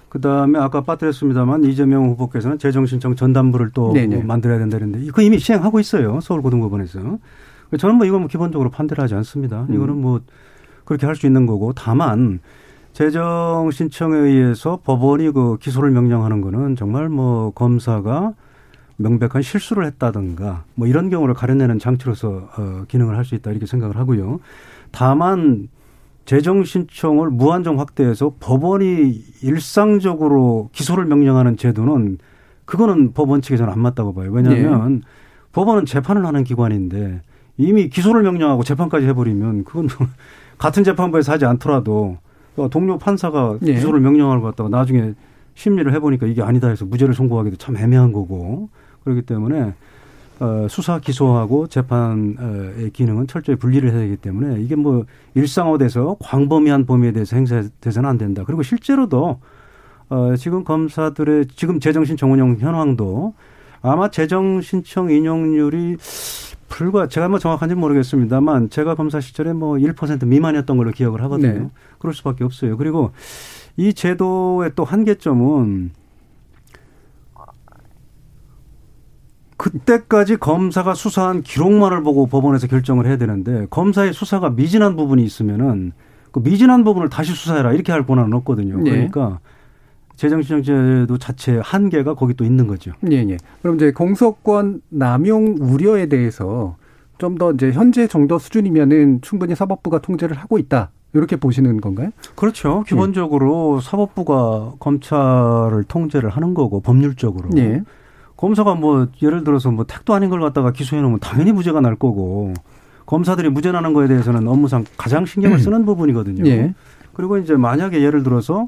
그다음에 아까 빠뜨렸습니다만 이재명 후보께서는 재정 신청 전담부를 또 네네. 뭐 만들어야 된다 그랬는데 이거 이미 시행하고 있어요. 서울고등법원에서. 저는 뭐 이건 뭐 기본적으로 판대를 하지 않습니다. 음. 이거는 뭐 그렇게 할 수 있는 거고 다만 재정 신청에 의해서 법원이 그 기소를 명령하는 거는 정말 뭐 검사가 명백한 실수를 했다든가 뭐 이런 경우를 가려내는 장치로서 어, 기능을 할 수 있다 이렇게 생각을 하고요. 다만 재정 신청을 무한정 확대해서 법원이 일상적으로 기소를 명령하는 제도는 그거는 법원 측에서는 안 맞다고 봐요. 왜냐하면 법원은 재판을 하는 기관인데 이미 기소를 명령하고 재판까지 해버리면 그건 같은 재판부에서 하지 않더라도 동료 판사가 예. 기소를 명령하는 것 같다가 나중에 심리를 해보니까 이게 아니다 해서 무죄를 선고하기도 참 애매한 거고 그렇기 때문에 어, 수사 기소하고 재판의 기능은 철저히 분리를 해야 되기 때문에 이게 뭐 일상화돼서 광범위한 범위에 대해서 행사돼서는 안 된다. 그리고 실제로도 어, 지금 검사들의 지금 재정 신청 운영 현황도 아마 재정 신청 인용률이 불과 제가 뭐 정확한지 모르겠습니다만 제가 검사 시절에 뭐 1% 미만이었던 걸로 기억을 하거든요. 네. 그럴 수밖에 없어요. 그리고 이 제도의 또 한계점은 그때까지 검사가 수사한 기록만을 보고 법원에서 결정을 해야 되는데 검사의 수사가 미진한 부분이 있으면은 그 미진한 부분을 다시 수사해라 이렇게 할 권한은 없거든요. 네. 그러니까 재정신청제도 자체의 한계가 거기 또 있는 거죠. 예, 예. 그럼 이제 공소권 남용 우려에 대해서 좀 더 이제 현재 정도 수준이면은 충분히 사법부가 통제를 하고 있다. 이렇게 보시는 건가요? 그렇죠. 기본적으로 사법부가 검찰을 통제를 하는 거고 법률적으로. 예. 검사가 뭐 예를 들어서 뭐 택도 아닌 걸 갖다가 기소해 놓으면 당연히 무죄가 날 거고 검사들이 무죄 나는 거에 대해서는 업무상 가장 신경을 쓰는 부분이거든요. 예. 그리고 이제 만약에 예를 들어서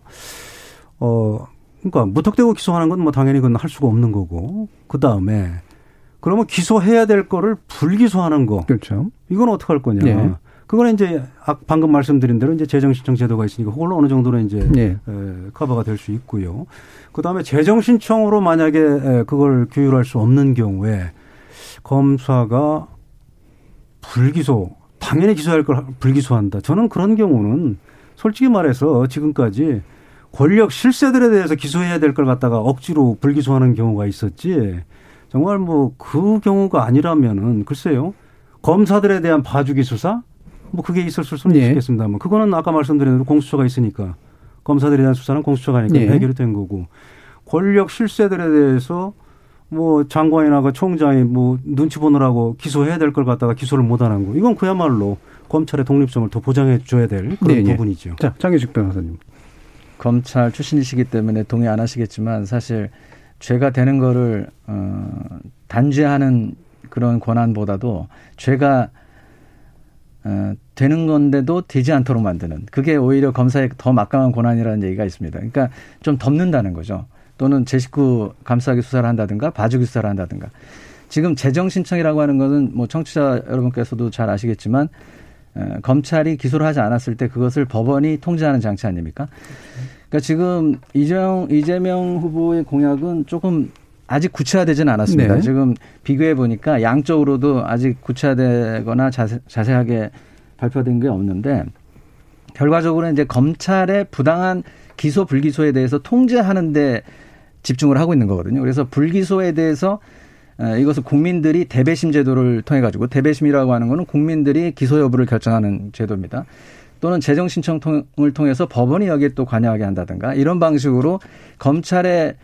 어 그러니까 무턱대고 기소하는 건 뭐 당연히 그건 할 수가 없는 거고 그 다음에 그러면 기소해야 될 거를 불기소하는 거. 그렇죠. 이건 어떻게 할 거냐. 예. 그거는 이제 아- 방금 말씀드린 대로 이제 재정신청 제도가 있으니까 그걸로 어느 정도는 이제 예. 에, 커버가 될 수 있고요. 그 다음에 재정신청으로 만약에 에, 그걸 규율할 수 없는 경우에 검사가 불기소, 당연히 기소할 걸 불기소한다. 저는 그런 경우는 솔직히 말해서 지금까지 권력 실세들에 대해서 기소해야 될 걸 갖다가 억지로 불기소하는 경우가 있었지. 정말 뭐 그 경우가 아니라면은 글쎄요. 검사들에 대한 봐주기 수사? 뭐 그게 있었을 수는 예. 있겠습니다만 그거는 아까 말씀드린 대로 공수처가 있으니까 검사들에 대한 수사는 공수처가 하니까 예. 해결이 된 거고 권력 실세들에 대해서 뭐 장관이나 그 총장이 뭐 눈치 보느라고 기소해야 될 걸 갖다가 기소를 못 하는 거 이건 그야말로 검찰의 독립성을 더 보장해 줘야 될 그런 네, 네. 부분이죠. 자, 장혜식 변호사님. 검찰 출신이시기 때문에 동의 안 하시겠지만 사실 죄가 되는 거를 어, 단죄하는 그런 권한보다도 죄가 어, 되는 건데도 되지 않도록 만드는 그게 오히려 검사의 더 막강한 권한이라는 얘기가 있습니다. 그러니까 좀 덮는다는 거죠. 또는 제 식구 감싸기 수사를 한다든가 봐주기 수사를 한다든가. 지금 재정 신청이라고 하는 것은 뭐 청취자 여러분께서도 잘 아시겠지만 어, 검찰이 기소를 하지 않았을 때 그것을 법원이 통제하는 장치 아닙니까? 그러니까 지금 이재명, 이재명 후보의 공약은 조금 아직 구체화되지는 않았습니다. 네. 지금 비교해 보니까 양적으로도 아직 구체화되거나 자세, 자세하게 발표된 게 없는데 결과적으로 이제 검찰의 부당한 기소 불기소에 대해서 통제하는데 집중을 하고 있는 거거든요. 그래서 불기소에 대해서 어, 이것을 국민들이 대배심 제도를 통해 가지고 대배심이라고 하는 거는 국민들이 기소 여부를 결정하는 제도입니다. 또는 재정 신청을 통해서 법원이 여기에 또 관여하게 한다든가 이런 방식으로 검찰의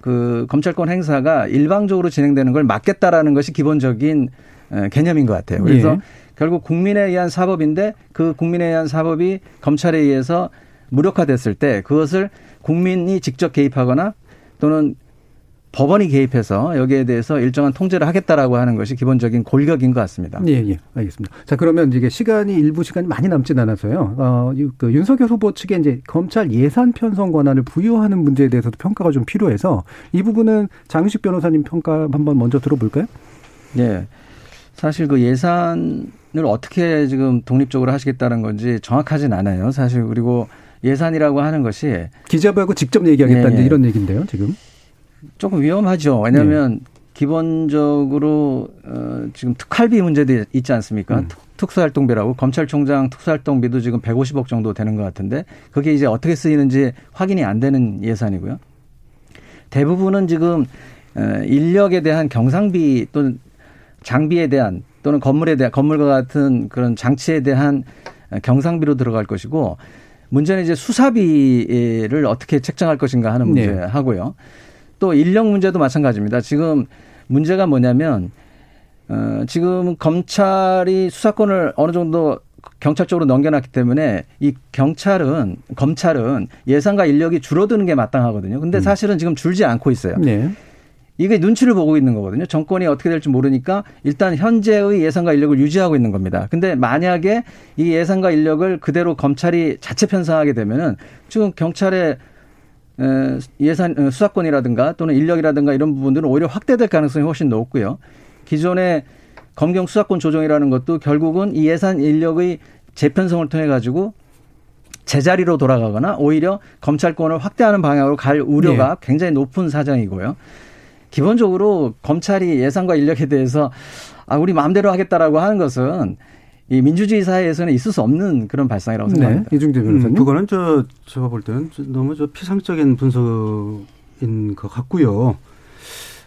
그 검찰권 행사가 일방적으로 진행되는 걸 막겠다라는 것이 기본적인 어, 개념인 것 같아요. 그래서 예. 결국 국민에 의한 사법인데 그 국민에 의한 사법이 검찰에 의해서 무력화됐을 때 그것을 국민이 직접 개입하거나 또는 법원이 개입해서 여기에 대해서 일정한 통제를 하겠다라고 하는 것이 기본적인 골격인 것 같습니다. 예, 예. 알겠습니다. 자, 그러면 이게 시간이 일부 시간이 많이 남진 않아서요. 어, 이- 그 윤석열 후보 측에 이제 검찰 예산 편성 권한을 부여하는 문제에 대해서도 평가가 좀 필요해서 이 부분은 장윤식 변호사님 평가 한번 먼저 들어볼까요? 예. 사실 그 예산을 어떻게 지금 독립적으로 하시겠다는 건지 정확하진 않아요. 사실 그리고 예산이라고 하는 것이 기자부하고 직접 얘기하겠다는 예, 예. 이런 얘기인데요, 지금. 조금 위험하죠. 왜냐하면 기본적으로 어, 지금 특활비 문제도 있지 않습니까? 음. 특- 특수활동비라고 검찰총장 특수활동비도 지금 150억 정도 되는 것 같은데 그게 이제 어떻게 쓰이는지 확인이 안 되는 예산이고요. 대부분은 지금 어, 인력에 대한 경상비 또는 장비에 대한 또는 건물에 대한 건물과 같은 그런 장치에 대한 경상비로 들어갈 것이고 문제는 이제 수사비를 어떻게 책정할 것인가 하는 문제 네. 하고요. 또 인력 문제도 마찬가지입니다. 지금 문제가 뭐냐면 어, 지금 검찰이 수사권을 어느 정도 경찰 쪽으로 넘겨놨기 때문에 이 경찰은 검찰은 예산과 인력이 줄어드는 게 마땅하거든요. 근데 사실은 지금 줄지 않고 있어요. 네. 이게 눈치를 보고 있는 거거든요. 정권이 어떻게 될지 모르니까 일단 현재의 예산과 인력을 유지하고 있는 겁니다. 근데 만약에 이 예산과 인력을 그대로 검찰이 자체 편성하게 되면은 지금 경찰의 에, 예산 어, 수사권이라든가 또는 인력이라든가 이런 부분들은 오히려 확대될 가능성이 훨씬 높고요. 기존의 검경 수사권 조정이라는 것도 결국은 이 예산 인력의 재편성을 통해 가지고 제자리로 돌아가거나 오히려 검찰권을 확대하는 방향으로 갈 우려가 굉장히 높은 사정이고요. 기본적으로 검찰이 예산과 인력에 대해서 아 우리 마음대로 하겠다라고 하는 것은 이 민주주의 사회에서는 있을 수 없는 그런 발상이라고 생각합니다. 네. 이중재 변호사님. 음, 그거는 저 제가 볼 때는 너무 저 피상적인 분석인 것 같고요.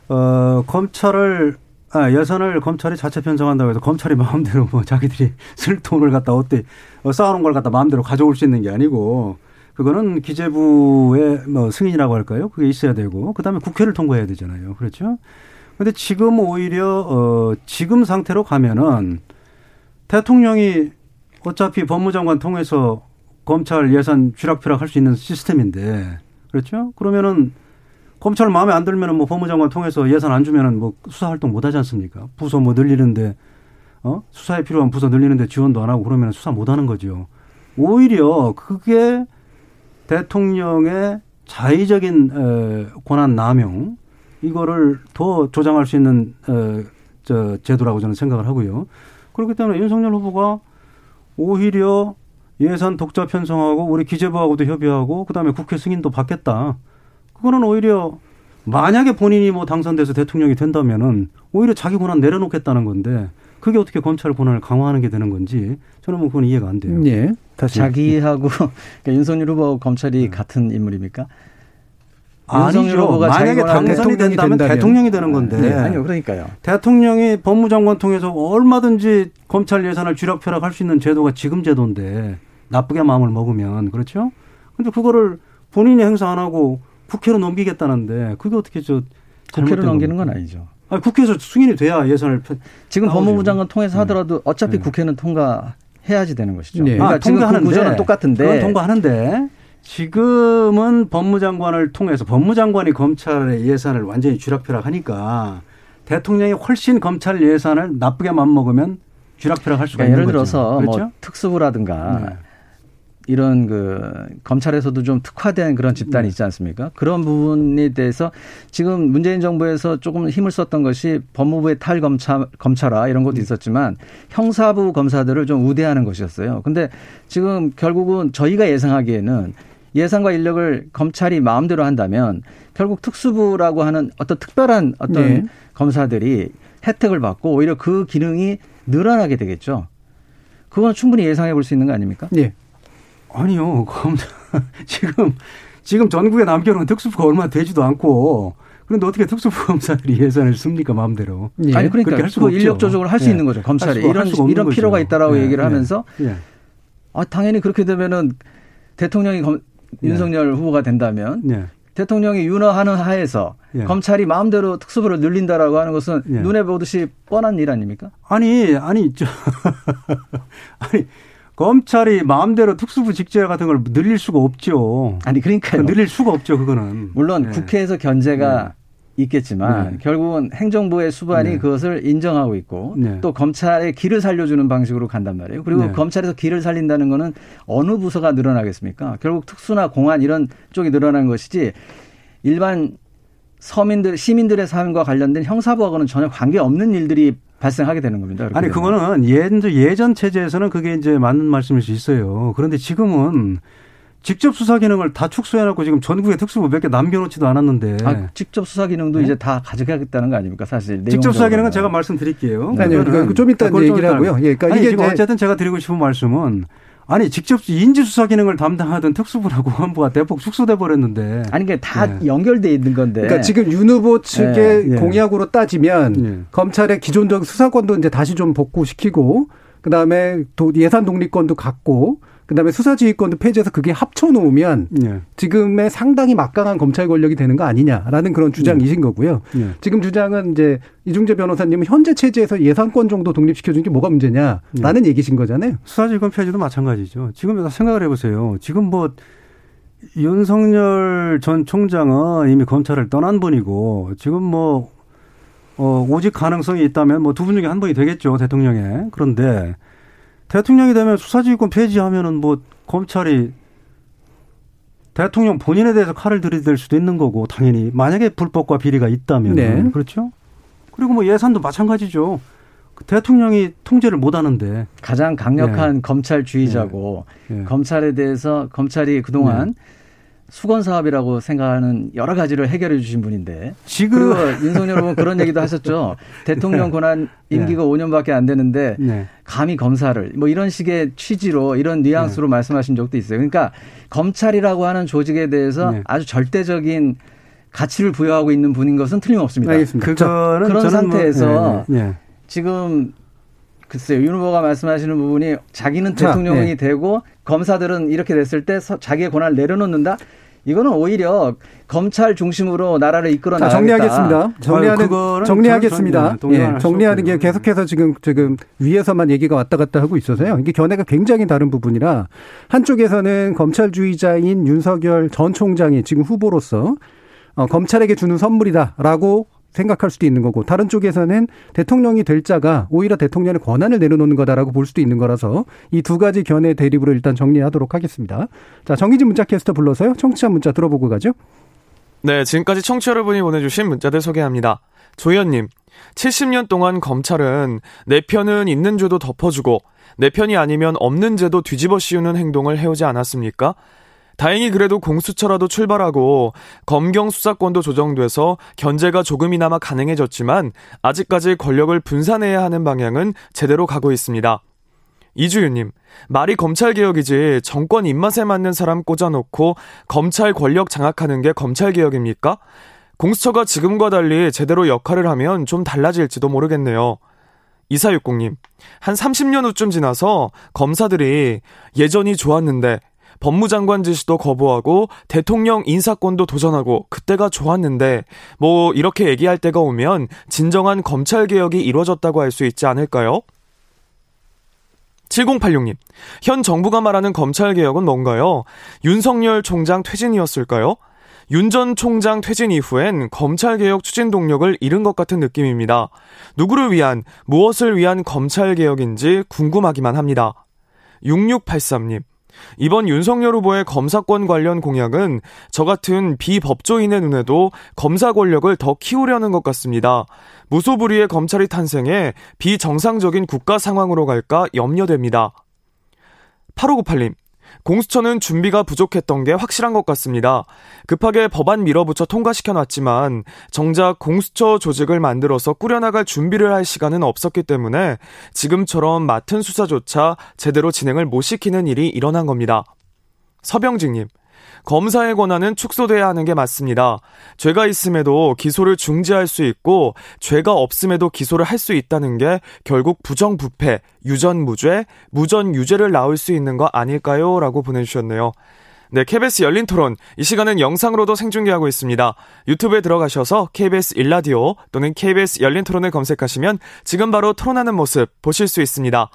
어, 검찰을 아, 예산을 검찰이 자체 편성한다고 해서 검찰이 마음대로 뭐 자기들이 쓸 돈을 갖다 어때 어, 쌓아놓은 걸 갖다 마음대로 가져올 수 있는 게 아니고 그거는 기재부의 뭐 승인이라고 할까요? 그게 있어야 되고 그다음에 국회를 통과해야 되잖아요. 그렇죠? 근데 지금 오히려 어 지금 상태로 가면은 대통령이 어차피 법무장관 통해서 검찰 예산 쥐락펴락 할 수 있는 시스템인데 그렇죠? 그러면은 검찰 마음에 안 들면은 뭐 법무장관 통해서 예산 안 주면은 뭐 수사 활동 못 하지 않습니까? 부서 뭐 늘리는데 어 수사에 필요한 부서 늘리는데 지원도 안 하고 그러면 수사 못 하는 거죠. 오히려 그게 대통령의 자의적인 에, 권한 남용 이거를 더 조장할 수 있는 에, 저 제도라고 저는 생각을 하고요. 그렇기 때문에 윤석열 후보가 오히려 예산 독자 편성하고 우리 기재부하고도 협의하고 그다음에 국회 승인도 받겠다. 그거는 오히려 만약에 본인이 뭐 당선돼서 대통령이 된다면은 오히려 자기 권한 내려놓겠다는 건데 그게 어떻게 검찰 권한을 강화하는 게 되는 건지 저는 뭐 그건 이해가 안 돼요. 예. 다시 자기하고 그러니까 윤석열 후보 검찰이 네. 같은 인물입니까? 아니죠. 만약에 당선이 된다면 된다면. 대통령이 되는 건데 네, 아니요, 그러니까요. 대통령이 법무장관 통해서 얼마든지 검찰 예산을 쥐락펴락 할 수 있는 제도가 지금 제도인데 나쁘게 마음을 먹으면 그렇죠? 근데 그거를 본인이 행사 안 하고 국회로 넘기겠다는데 그게 어떻게 저 국회로 넘기는? 건 아니죠. 아니, 국회에서 승인이 돼야 예산을 펴- 지금 나오죠. 법무부 장관 통해서 네. 하더라도 어차피 네. 국회는 통과해야지 되는 것이죠. 네. 그러니까 아, 지금 그 구조는 똑같은데 그건 통과하는데 지금은 법무장관을 통해서 법무장관이 검찰의 예산을 완전히 쥐락펴락하니까 대통령이 훨씬 검찰 예산을 나쁘게 맘먹으면 쥐락펴락할 수가 그러니까 있는 예를. 들어서 그렇죠? 뭐 특수부라든가 네. 이런 그 검찰에서도 좀 특화된 그런 집단이 네. 있지 않습니까? 그런 부분에 대해서 지금 문재인 정부에서 조금 힘을 썼던 것이 법무부의 탈검찰 검찰화 이런 음. 것도 있었지만 형사부 검사들을 좀 우대하는 것이었어요. 근데 지금 결국은 저희가 예상하기에는 예산과 인력을 검찰이 마음대로 한다면 결국 특수부라고 하는 어떤 특별한 어떤 네. 검사들이 혜택을 받고 오히려 그 기능이 늘어나게 되겠죠. 그건 충분히 예상해 볼 수 있는 거 아닙니까? 예. 아니요. 검찰 지금 지금 전국에 남겨놓은 특수부가 얼마 되지도 않고 그런데 어떻게 특수부 검사들이 예산을 씁니까 마음대로? 예. 아니 그러니까 그렇게 할 수가 그 인력. 조정을 할수 예. 있는 거죠. 검찰이 이런 이런 거죠. 필요가 있다라고 예, 얘기를 예. 하면서 예. 아 당연히 그렇게 되면은 대통령이 검, 예. 윤석열 후보가 된다면 예. 대통령이 윤허하는 하에서 예. 검찰이 마음대로 특수부를 늘린다라고 하는 것은 예. 눈에 보듯이 뻔한 일 아닙니까? 아니, 아니, 저, 아니, 검찰이 마음대로 특수부 직제 같은 걸 늘릴 수가 없죠. 아니 그러니까요. 늘릴 수가 없죠, 그거는. 물론 예. 국회에서 견제가 있겠지만 네. 결국은 행정부의 수반이 네. 그것을 인정하고 있고 네. 또 검찰의 길을 살려주는 방식으로 간단 말이에요. 그리고 네. 검찰에서 길을 살린다는 거는 어느 부서가 늘어나겠습니까? 결국 특수나 공안 이런 쪽이 늘어나는 것이지 일반 서민들 시민들의 삶과 관련된 형사부하고는 전혀 관계 없는 일들이 발생하게 되는 겁니다. 아니, 되면. 그거는 예전, 예전 체제에서는 그게 이제 맞는 말씀일 수 있어요. 그런데 지금은 직접 수사 기능을 다 축소해놓고 지금 전국에 특수부 몇 개 남겨놓지도 않았는데. 아, 직접 수사 기능도 네? 이제 다 가져가겠다는 거 아닙니까? 사실 직접 수사 기능은. 제가 말씀드릴게요. 아니요, 그거는 그거 좀 이따 좀 얘기를 이따- 하고요. 예, 그러니까 아니, 이게 지금 어쨌든 제가 드리고 싶은 말씀은 아니 직접 인지 수사 기능을 담당하던 특수부나 공안부가 대폭 축소돼 버렸는데. 아니 그게 다 네. 연결돼 있는 건데. 그러니까 지금 윤 후보 측의 예, 예. 공약으로 따지면 예. 검찰의 기존적 수사권도 이제 다시 좀 복구시키고 그다음에 도- 예산 독립권도 갖고 그다음에 수사지휘권도 폐지해서 그게 합쳐 놓으면 예. 지금의 상당히 막강한 검찰 권력이 되는 거 아니냐라는 그런 주장이신 거고요. 예. 지금 주장은 이제 이중재 변호사님은 현재 체제에서 예산권 정도 독립시켜 주는 게 뭐가 문제냐라는 얘기신 거잖아요. 수사지휘권 폐지도 마찬가지죠. 지금 생각을 해보세요. 지금 뭐 윤석열 전 총장은 이미 검찰을 떠난 분이고 지금 뭐 어, 오직 가능성이 있다면 뭐 두 분 중에 한 분이 되겠죠 대통령에. 그런데 대통령이 되면 수사지휘권 폐지하면은 뭐 검찰이 대통령 본인에 대해서 칼을 들이댈 수도 있는 거고 당연히 만약에 불법과 비리가 있다면 네. 그렇죠. 그리고 뭐 예산도 마찬가지죠. 그 대통령이 통제를 못 하는데 가장 강력한 검찰주의자고 예. 검찰에 대해서 검찰이 그동안 수건 사업이라고 생각하는 여러 가지를 해결해 주신 분인데 지금 그리고 윤석열 후보 그런 얘기도 하셨죠. 대통령 권한 임기가 네. 5년밖에 안 되는데 네. 감히 검사를 뭐 이런 식의 취지로 이런 뉘앙스로 네. 말씀하신 적도 있어요. 그러니까 검찰이라고 하는 조직에 대해서 네. 아주 절대적인 가치를 부여하고 있는 분인 것은 틀림없습니다. 알겠습니다. 그런 뭐 상태에서 뭐, 지금 글쎄요, 윤 후보가 말씀하시는 부분이 자기는 대통령이 네. 되고 검사들은 이렇게 됐을 때 자기의 권한을 내려놓는다. 이거는 오히려 검찰 중심으로 나라를 이끌어 나가겠다. 정리하겠습니다. 정리하는 정리하겠습니다. 예, 정리하는 게 계속해서 지금 지금 위에서만 얘기가 왔다 갔다 하고 있어서요. 이게 견해가 굉장히 다른 부분이라 한쪽에서는 검찰주의자인 윤석열 전 총장이 지금 후보로서 어, 검찰에게 주는 선물이다라고 생각할 수도 있는 거고 다른 쪽에서는 대통령이 될 자가 오히려 대통령의 권한을 내려놓는 거다라고 볼 수도 있는 거라서 이 두 가지 견해 대립으로 일단 정리하도록 하겠습니다. 자, 정희진 문자 캐스터 불러서요. 청취자 문자 들어보고 가죠. 네, 지금까지 청취자 여러분이 보내주신 문자들 소개합니다. 조현님, 70년 동안 검찰은 내 편은 있는 죄도 덮어주고 내 편이 아니면 없는 죄도 뒤집어 씌우는 행동을 해오지 않았습니까? 다행히 그래도 공수처라도 출발하고 검경 수사권도 조정돼서 견제가 조금이나마 가능해졌지만 아직까지 권력을 분산해야 하는 방향은 제대로 가고 있습니다. 이주윤님, 말이 검찰개혁이지 정권 입맛에 맞는 사람 꽂아놓고 검찰 권력 장악하는 게 검찰개혁입니까? 공수처가 지금과 달리 제대로 역할을 하면 좀 달라질지도 모르겠네요. 2460님, 한 30년 후쯤 지나서 검사들이 예전이 좋았는데 법무장관 지시도 거부하고 대통령 인사권도 도전하고 그때가 좋았는데 뭐 이렇게 얘기할 때가 오면 진정한 검찰 개혁이 이루어졌다고 할 수 있지 않을까요? 7086님, 현 정부가 말하는 검찰 개혁은 뭔가요? 윤석열 총장 퇴진이었을까요? 윤전 총장 퇴진 이후엔 검찰 개혁 추진 동력을 잃은 것 같은 느낌입니다. 누구를 위한, 무엇을 위한 검찰 개혁인지 궁금하기만 합니다. 6683님, 이번 윤석열 후보의 검사권 관련 공약은 저 같은 비법조인의 눈에도 검사 권력을 더 키우려는 것 같습니다. 무소불위의 검찰이 탄생해 비정상적인 국가 상황으로 갈까 염려됩니다. 8598님, 공수처는 준비가 부족했던 게 확실한 것 같습니다. 급하게 법안 밀어붙여 통과시켜 놨지만 정작 공수처 조직을 만들어서 꾸려나갈 준비를 할 시간은 없었기 때문에 지금처럼 맡은 수사조차 제대로 진행을 못 시키는 일이 일어난 겁니다. 서병직님, 검사의 권한은 축소돼야 하는 게 맞습니다. 죄가 있음에도 기소를 중지할 수 있고 죄가 없음에도 기소를 할 수 있다는 게 결국 부정부패, 유전무죄, 무전유죄를 낳을 수 있는 거 아닐까요? 라고 보내주셨네요. 네, KBS 열린 토론. 이 시간은 영상으로도 생중계하고 있습니다. 유튜브에 들어가셔서 KBS 일라디오 또는 KBS 열린 토론을 검색하시면 지금 바로 토론하는 모습 보실 수 있습니다.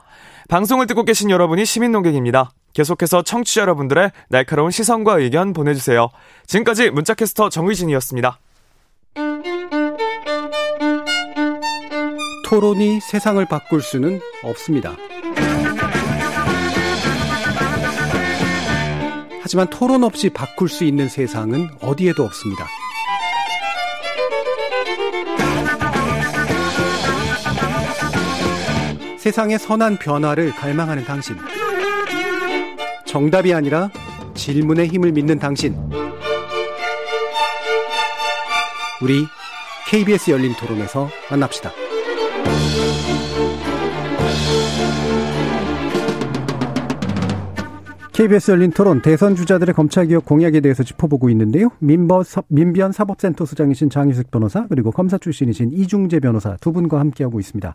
방송을 듣고 계신 여러분이 시민 농객입니다. 계속해서 청취자 여러분들의 날카로운 시선과 의견 보내주세요. 지금까지 문자캐스터 정의진이었습니다. 토론이 세상을 바꿀 수는 없습니다. 하지만 토론 없이 바꿀 수 있는 세상은 어디에도 없습니다. 세상의 선한 변화를 갈망하는 당신. 정답이 아니라 질문의 힘을 믿는 당신. 우리 KBS 열린 토론에서 만납시다. KBS 열린 토론 대선 주자들의 검찰 개혁 공약에 대해서 짚어보고 있는데요. 민버, 민변 사법센터 수장이신 장희숙 변호사 그리고 검사 출신이신 이중재 변호사 두 분과 함께하고 있습니다.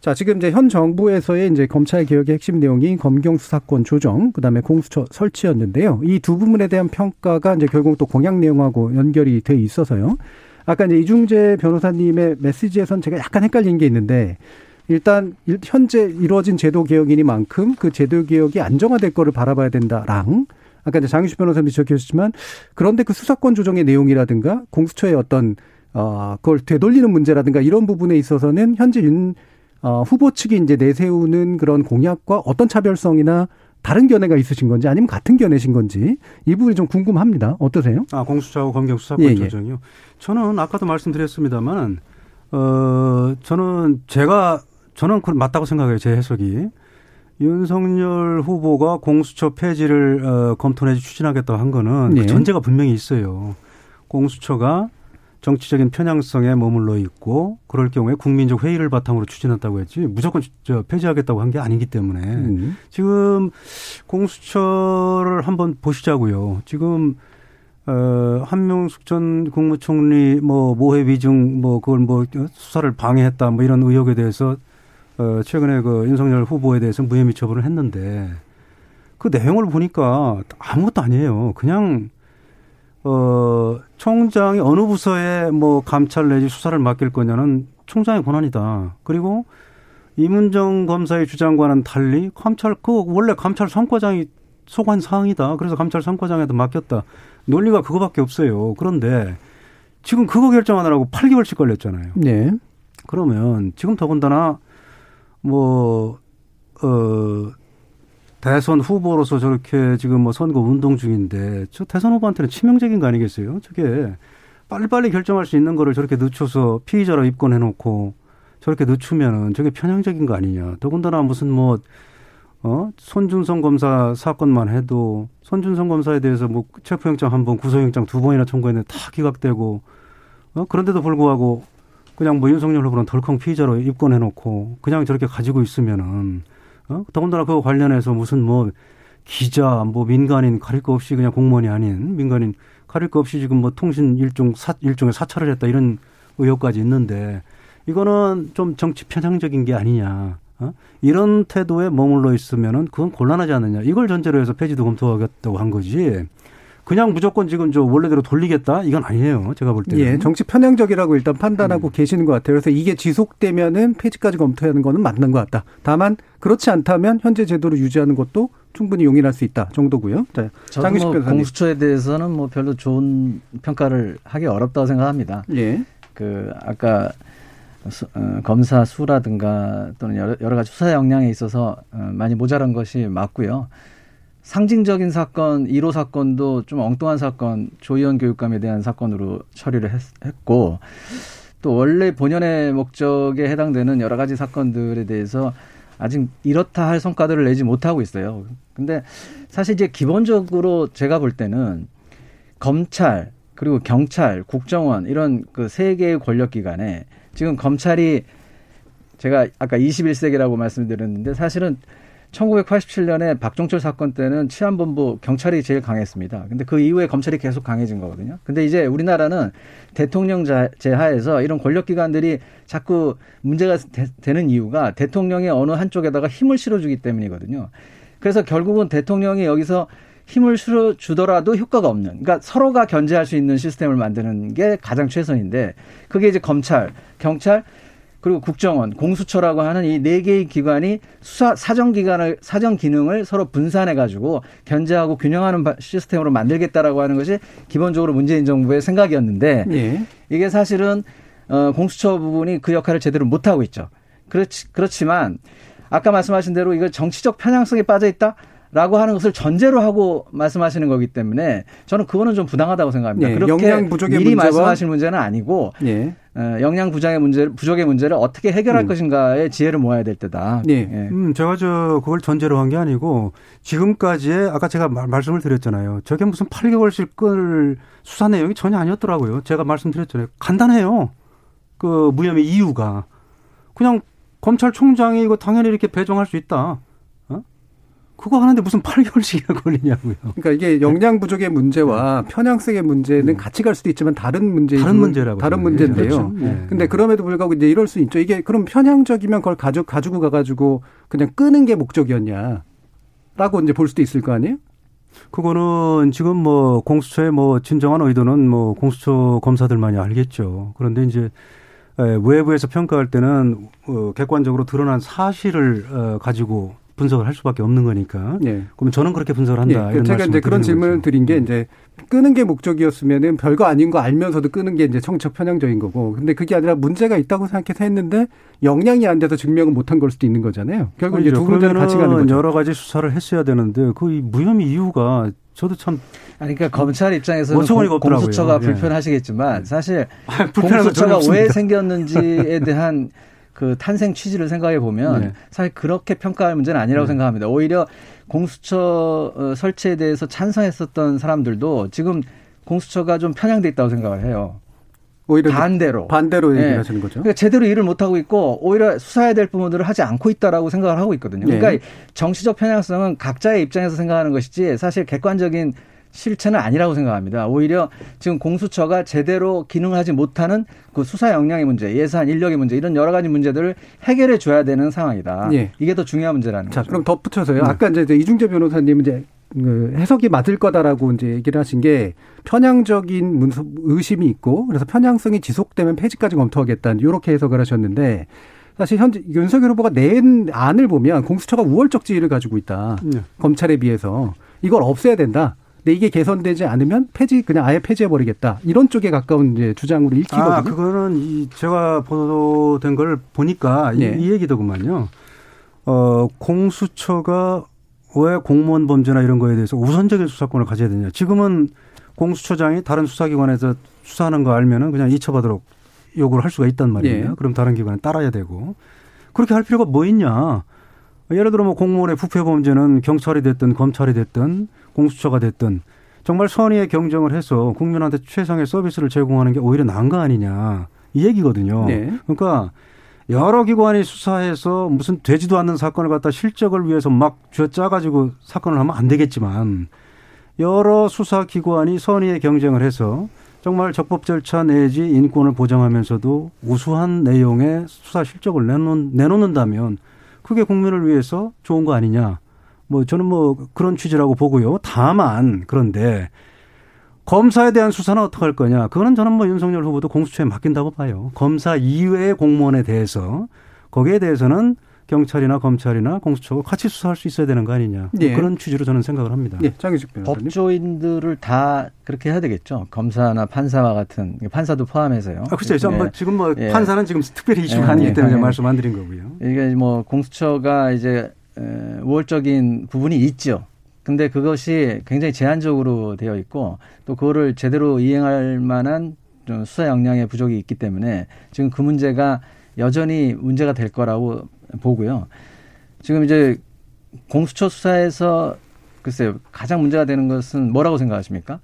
자, 지금 이제 현 정부에서의 이제 검찰 개혁의 핵심 내용이 검경 수사권 조정, 그다음에 공수처 설치였는데요. 이 두 부분에 대한 평가가 이제 결국 또 공약 내용하고 연결이 돼 있어서요. 아까 이제 이중재 변호사님의 메시지에선 제가 약간 헷갈린 게 있는데 일단 현재 이루어진 제도 개혁이니만큼 그 제도 개혁이 안정화될 거를 바라봐야 된다랑 아까 이제 장유식 변호사님이 지적해주셨지만 그런데 그 수사권 조정의 내용이라든가 공수처의 어떤 어 그걸 되돌리는 문제라든가 이런 부분에 있어서는 현재 윤 어, 후보 측이 이제 내세우는 그런 공약과 어떤 차별성이나 다른 견해가 있으신 건지 아니면 같은 견해신 건지 이 부분이 좀 궁금합니다. 어떠세요? 아, 공수처하고 검경 수사권 예, 예. 조정이요. 저는 아까도 말씀드렸습니다만 어, 저는 제가 저는 맞다고 생각해요. 제 해석이. 윤석열 후보가 공수처 폐지를 어, 검토 내지 추진하겠다고 한 거는 그 예. 전제가 분명히 있어요. 공수처가 정치적인 편향성에 머물러 있고 그럴 경우에 국민적 회의를 바탕으로 추진한다고 했지 무조건 저 폐지하겠다고 한 게 아니기 때문에 음. 지금 공수처를 한번 보시자고요. 지금 어 한명숙 전 국무총리 뭐 모해 위증 뭐 그걸 뭐 수사를 방해했다 뭐 이런 의혹에 대해서 어 최근에 그 윤석열 후보에 대해서 무혐의 처분을 했는데 그 내용을 보니까 아무것도 아니에요. 그냥 어 총장이 어느 부서에 뭐 감찰 내지 수사를 맡길 거냐는 총장의 권한이다. 그리고 이문정 검사의 주장과는 달리 감찰 그 원래 감찰 선과장이 소관 사항이다. 그래서 감찰 선과장에도 맡겼다. 논리가 그거밖에 없어요. 그런데 지금 그거 결정하느라고 8개월씩 걸렸잖아요. 네. 그러면 지금 더군다나 뭐, 어, 대선 후보로서 저렇게 지금 뭐 선거 운동 중인데 저 대선 후보한테는 치명적인 거 아니겠어요? 저게 빨리빨리 결정할 수 있는 거를 저렇게 늦춰서 피의자로 입건해 놓고 저렇게 늦추면은 저게 편향적인 거 아니냐. 더군다나 무슨 뭐, 어, 손준성 검사 사건만 해도 손준성 검사에 대해서 뭐 체포영장 한 번, 구속영장 두 번이나 청구했는데 다 기각되고, 어, 그런데도 불구하고 그냥 뭐 윤석열 후보는 덜컹 피의자로 입건해 놓고 그냥 저렇게 가지고 있으면은, 어, 더군다나 그거 관련해서 무슨 뭐 기자, 뭐 민간인 가릴 거 없이 그냥 공무원이 아닌 민간인 가릴 거 없이 지금 뭐 통신 일종 사, 일종의 사찰을 했다 이런 의혹까지 있는데 이거는 좀 정치 편향적인 게 아니냐. 어? 이런 태도에 머물러 있으면은 그건 곤란하지 않느냐. 이걸 전제로 해서 폐지도 검토하겠다고 한 거지. 그냥 무조건 지금 저 원래대로 돌리겠다? 이건 아니에요. 제가 볼 때는. 예, 정치 편향적이라고 일단 판단하고 음. 계시는 것 같아요. 그래서 이게 지속되면은 폐지까지 검토하는 거는 맞는 것 같다. 다만 그렇지 않다면 현재 제도를 유지하는 것도 충분히 용인할 수 있다 정도고요. 자, 장기식 뭐 변호사님. 공수처에 대해서는 뭐 별로 좋은 평가를 하기 어렵다고 생각합니다. 예. 그 아까 수, 어, 검사 수라든가 또는 여러, 여러 가지 수사 역량에 있어서 어, 많이 모자란 것이 맞고요. 상징적인 사건, 1호 사건도 좀 엉뚱한 사건, 조희연 교육감에 대한 사건으로 처리를 했, 했고, 또 원래 본연의 목적에 해당되는 여러 가지 사건들에 대해서 아직 이렇다 할 성과들을 내지 못하고 있어요. 근데 사실 이제 기본적으로 제가 볼 때는 검찰, 그리고 경찰, 국정원 이런 그 세 개의 권력 기관에 지금 검찰이 제가 아까 21세기라고 말씀드렸는데 사실은 1987년에 박종철 사건 때는 치안본부 경찰이 제일 강했습니다. 근데 그 이후에 검찰이 계속 강해진 거거든요. 근데 이제 우리나라는 대통령 제하에서 이런 권력기관들이 자꾸 문제가 되, 는 이유가 대통령이 어느 한쪽에다가 힘을 실어주기 때문이거든요. 그래서 결국은 대통령이 여기서 힘을 실어주더라도 효과가 없는, 그러니까 서로가 견제할 수 있는 시스템을 만드는 게 가장 최선인데, 그게 이제 검찰, 경찰, 그리고 국정원, 공수처라고 하는 이 네 개의 기관이 수사 사정 기관을 사정 기능을 서로 분산해 가지고 견제하고 균형하는 시스템으로 만들겠다라고 하는 것이 기본적으로 문재인 정부의 생각이었는데 예. 이게 사실은 어 공수처 부분이 그 역할을 제대로 못 하고 있죠. 그렇지 그렇지만 아까 말씀하신 대로 이거 정치적 편향성에 빠져 있다. 라고 하는 것을 전제로 하고 말씀하시는 거기 때문에 저는 그거는 좀 부당하다고 생각합니다. 예, 그렇게 영양 부족의 미리 말씀하실 문제는 아니고 예. 어, 영양 부족의 문제 부족의 문제를 어떻게 해결할 음. 것인가에 지혜를 모아야 될 때다. 예. 예. 음, 제가 저 그걸 전제로 한 게 아니고 지금까지의 아까 제가 말, 말씀을 드렸잖아요. 저게 무슨 8개월씩 끌 수사 내용이 전혀 아니었더라고요. 제가 말씀드렸잖아요. 간단해요. 그 무혐의 이유가 그냥 검찰총장이 이거 당연히 이렇게 배정할 수 있다. 어? 그거 하는데 무슨 8개월씩이나 걸리냐고요. 그러니까 이게 영양 부족의 문제와 편향성의 문제는 같이 갈 수도 있지만 다른 문제 다른 문제라고 다른. 문제인데요. 그렇죠. 네. 근데 그럼에도 불구하고 이제 이럴 수 있죠. 이게 그럼 편향적이면 그걸 가지고 가지고 가가지고 그냥 끄는 게 목적이었냐? 라고 이제 볼 수도 있을 거 아니에요? 그거는 지금 뭐 공수처의 뭐 진정한 의도는 뭐 공수처 검사들만이 알겠죠. 그런데 이제 외부에서 평가할 때는 어, 객관적으로 드러난 사실을 어, 가지고 분석을 할 수밖에 없는 거니까. 예. 그럼 저는 그렇게 분석을 한다. 예. 이런 제가 이제 그런 질문을 거죠. 드린 게 이제 끄는 게 목적이었으면은 별거 아닌 거 알면서도 끄는 게 이제 정책 편향적인 거고. 근데 그게 아니라 문제가 있다고 생각해서 했는데 영향이 안 돼서 증명을 못한 걸 수도 있는 거잖아요. 결국 이제 두 문제를 같이 가는 거죠. 여러 가지 수사를 했어야 되는데 그 무혐의 이유가 저도 참 아니, 그러니까 검찰 입장에서는 공, 공수처가. 예. 불편하시겠지만 사실 공수처가 왜. 생겼는지에 대한 그 탄생 취지를 생각해 보면 네. 사실 그렇게 평가할 문제는 아니라고 네. 생각합니다. 오히려 공수처 어, 설치에 대해서 찬성했었던 사람들도 지금 공수처가 좀 편향돼 있다고 생각을 해요. 오히려 반대로 반대로 얘기를 네. 하시는 거죠. 그러니까 제대로 일을 못 하고 있고 오히려 수사해야 될 부분들을 하지 않고 있다라고 생각을 하고 있거든요. 네. 그러니까 정치적 편향성은 각자의 입장에서 생각하는 것이지 사실 객관적인 실체는 아니라고 생각합니다. 오히려 지금 공수처가 제대로 기능하지 못하는 그 수사 역량의 문제, 예산, 인력의 문제 이런 여러 가지 문제들을 해결해 줘야 되는 상황이다. 예. 이게 더 중요한 문제라는 자, 거죠. 그럼 덧붙여서요. 네. 아까 이제 이중재 변호사님 이제 그 해석이 맞을 거다라고 이제 얘기를 하신 게 편향적인 문서 의심이 있고 그래서 편향성이 지속되면 폐지까지 검토하겠다 이렇게 해석을 하셨는데 사실 현재 윤석열 후보가 낸 안을 보면 공수처가 우월적 지위를 가지고 있다. 네. 검찰에 비해서 이걸 없애야 된다. 근데 이게 개선되지 않으면 폐지 그냥 아예 폐지해 버리겠다. 이런 쪽에 가까운 이제 주장으로 읽히거든요. 아, 그거는 이 제가 보도된 걸 보니까 네. 이, 이 얘기더구만요. 어, 공수처가 왜 공무원 범죄나 이런 거에 대해서 우선적인 수사권을 가져야 되냐. 지금은 공수처장이 다른 수사기관에서 수사하는 거 알면은 그냥 이처받도록 요구를 할 수가 있단 말이에요. 예. 그럼 다른 기관에 따라야 되고. 그렇게 할 필요가 뭐 있냐. 예를 들어 뭐 공무원의 부패 범죄는 경찰이 됐든 검찰이 됐든 공수처가 됐든 정말 선의의 경쟁을 해서 국민한테 최상의 서비스를 제공하는 게 오히려 나은 거 아니냐. 이 얘기거든요. 네. 그러니까 여러 기관이 수사해서 무슨 되지도 않는 사건을 갖다 실적을 위해서 막 쥐어짜가지고 사건을 하면 안 되겠지만 여러 수사 기관이 선의의 경쟁을 해서 정말 적법 절차 내지 인권을 보장하면서도 우수한 내용의 수사 실적을 내놓, 내놓는다면 그게 국민을 위해서 좋은 거 아니냐. 뭐 저는 뭐 그런 취지라고 보고요. 다만 그런데 검사에 대한 수사는 어떻게 할 거냐. 그거는 저는 뭐 윤석열 후보도 공수처에 맡긴다고 봐요. 검사 이외의 공무원에 대해서 거기에 대해서는 경찰이나 검찰이나 공수처가 같이 수사할 수 있어야 되는 거 아니냐. 뭐 예. 그런 취지로 저는 생각을 합니다. 예, 장유식 변호사님. 법조인들을 다 그렇게 해야 되겠죠. 검사나 판사와 같은 판사도 포함해서요. 아. 저 예. 뭐 지금 뭐 예. 판사는 지금 특별히 이슈가 예, 아니기 예, 때문에 예. 말씀 안 드린 거고요. 이게 뭐 공수처가 이제 에, 우월적인 부분이 있죠. 근데 그것이 굉장히 제한적으로 되어 있고 또 그거를 제대로 이행할 만한 좀 수사 역량의 부족이 있기 때문에 지금 그 문제가 여전히 문제가 될 거라고 보고요. 지금 이제 공수처 수사에서 글쎄요 가장 문제가 되는 것은 뭐라고 생각하십니까?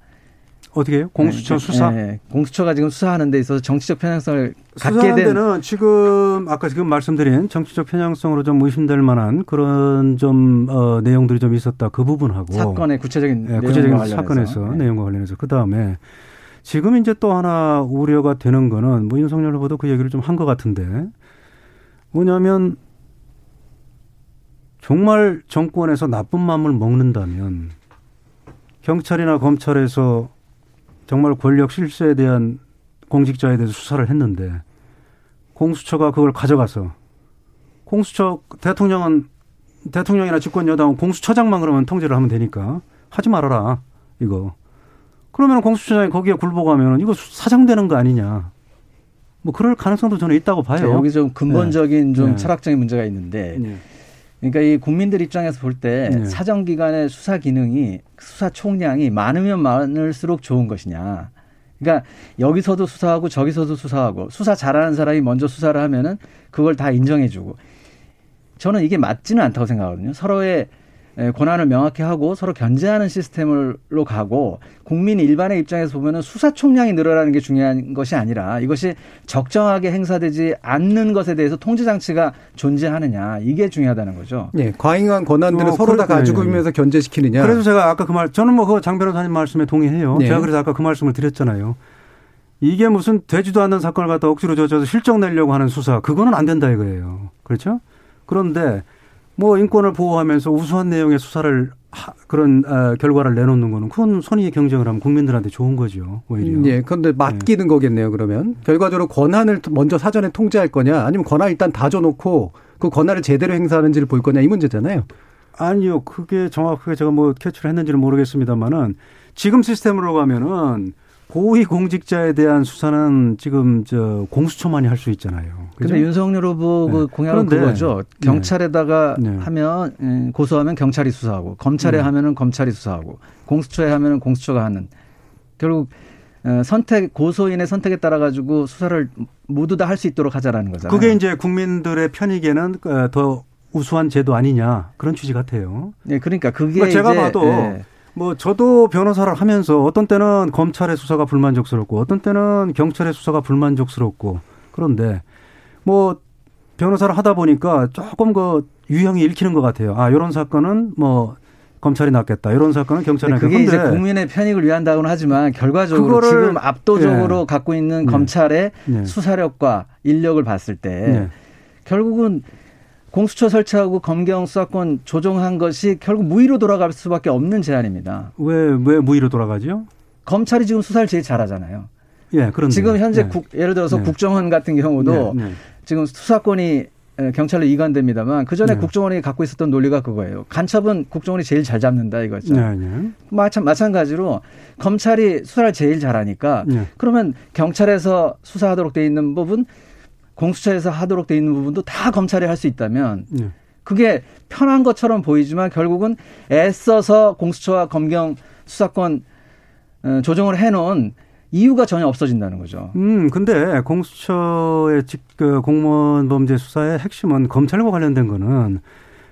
어떻게 해요? 공수처 네, 수사? 네, 공수처가 지금 수사하는 데 있어서 정치적 편향성을 갖게 된 데는 지금 아까 지금 말씀드린 정치적 편향성으로 좀 의심될 만한 그런 좀 어, 내용들이 좀 있었다 그 부분하고 사건의 구체적인 예, 내용과 구체적인 관련해서. 사건에서 네. 내용과 관련해서 그 다음에 지금 이제 또 하나 우려가 되는 거는 뭐 윤석열 후보도 그 얘기를 좀 한 것 같은데 뭐냐면 정말 정권에서 나쁜 마음을 먹는다면 경찰이나 검찰에서 정말 권력 실세에 대한 공직자에 대해서 수사를 했는데 공수처가 그걸 가져가서 공수처 대통령은 대통령이나 집권 여당은 공수처장만 그러면 통제를 하면 되니까 하지 말아라 이거 그러면 공수처장이 거기에 굴복하면 이거 사장되는 거 아니냐 뭐 그럴 가능성도 저는 있다고 봐요. 자, 여기 좀 근본적인 좀 네. 철학적인 문제가 있는데 네. 그러니까 이 국민들 입장에서 볼때 네. 사정 기관의 수사 기능이 수사 총량이 많으면 많을수록 좋은 것이냐. 그러니까 여기서도 수사하고 저기서도 수사하고 수사 잘하는 사람이 먼저 수사를 하면은 그걸 다 인정해주고 저는 이게 맞지는 않다고 생각하거든요. 서로의 에, 권한을 명확히 하고 서로 견제하는 시스템으로 가고 국민 일반의 입장에서 보면은 수사 총량이 늘어나는 게 중요한 것이 아니라 이것이 적정하게 행사되지 않는 것에 대해서 통제 장치가 존재하느냐 이게 중요하다는 거죠. 예, 과잉한 권한들을 어, 서로 다 그래- 가지고 네. 있면서 견제시키느냐. 그래서 제가 아까 그 말, 저는 뭐 그 장 변호사님 말씀에 동의해요. 네. 제가 그래서 아까 그 말씀을 드렸잖아요. 이게 무슨 되지도 않는 사건을 갖다 억지로 저져서 실적 내려고 하는 수사, 그거는 안 된다 이거예요. 그렇죠? 그런데 뭐 인권을 보호하면서 우수한 내용의 수사를 하, 그런 어, 결과를 내놓는 거는 그건 선의의 경쟁을 하면 국민들한테 좋은 거죠. 오히려. 예, 그런데 맡기는 거겠네요. 그러면 결과적으로 권한을 먼저 사전에 통제할 거냐, 아니면 권한 일단 다 줘놓고 그 권한을 제대로 행사하는지를 볼 거냐 이 문제잖아요. 아니요. 그게 정확하게 제가 뭐 캐치를 했는지는 모르겠습니다만은 지금 시스템으로 가면은 고위 공직자에 대한 수사는 지금 저 공수처만이 할 수 있잖아요. 그죠? 근데 윤석열 후보 그 네. 공약은 그런데, 그거죠. 네. 경찰에다가 네. 하면 음, 고소하면 경찰이 수사하고 검찰에 네. 하면은 검찰이 수사하고 공수처에 하면은 공수처가 하는 결국 어, 선택 고소인의 선택에 따라 가지고 수사를 모두 다 할 수 있도록 하자라는 거잖아요. 그게 이제 국민들의 편익에는 어, 더 우수한 제도 아니냐 그런 취지 같아요. 네, 그러니까 그게 그러니까 제가 봐도 네. 뭐 저도 변호사를 하면서 어떤 때는 검찰의 수사가 불만족스럽고 어떤 때는 경찰의 수사가 불만족스럽고 그런데 뭐 변호사를 하다 보니까 조금 그 유형이 읽히는 것 같아요. 아, 이런 사건은 뭐 검찰이 낫겠다. 이런 사건은 경찰이 낫겠다. 그게 이제 국민의 편익을 위한다고는 하지만 결과적으로 지금 압도적으로 예. 갖고 있는 네. 검찰의 네. 수사력과 인력을 봤을 때 네. 결국은 공수처 설치하고 검경 수사권 조정한 것이 결국 무의로 돌아갈 수밖에 없는 제안입니다. 왜, 왜 무의로 돌아가죠? 검찰이 지금 수사를 제일 잘하잖아요. 예, 그런데. 지금 현재 네. 국, 예를 들어서 네. 국정원 같은 경우도 네, 네. 지금 수사권이 에, 경찰로 이관됩니다만 그 전에 네. 국정원이 갖고 있었던 논리가 그거예요. 간첩은 국정원이 제일 잘 잡는다 이거죠. 네, 네. 마찬, 마찬가지로 검찰이 수사를 제일 잘하니까 네. 그러면 경찰에서 수사하도록 돼 있는 부분 공수처에서 하도록 돼 있는 부분도 다 검찰이 할 수 있다면 네. 그게 편한 것처럼 보이지만 결국은 애써서 공수처와 검경 수사권 어, 조정을 해놓은 이유가 전혀 없어진다는 거죠. 음, 근데 공수처의 직, 그 공무원 범죄 수사의 핵심은 검찰과 관련된 거는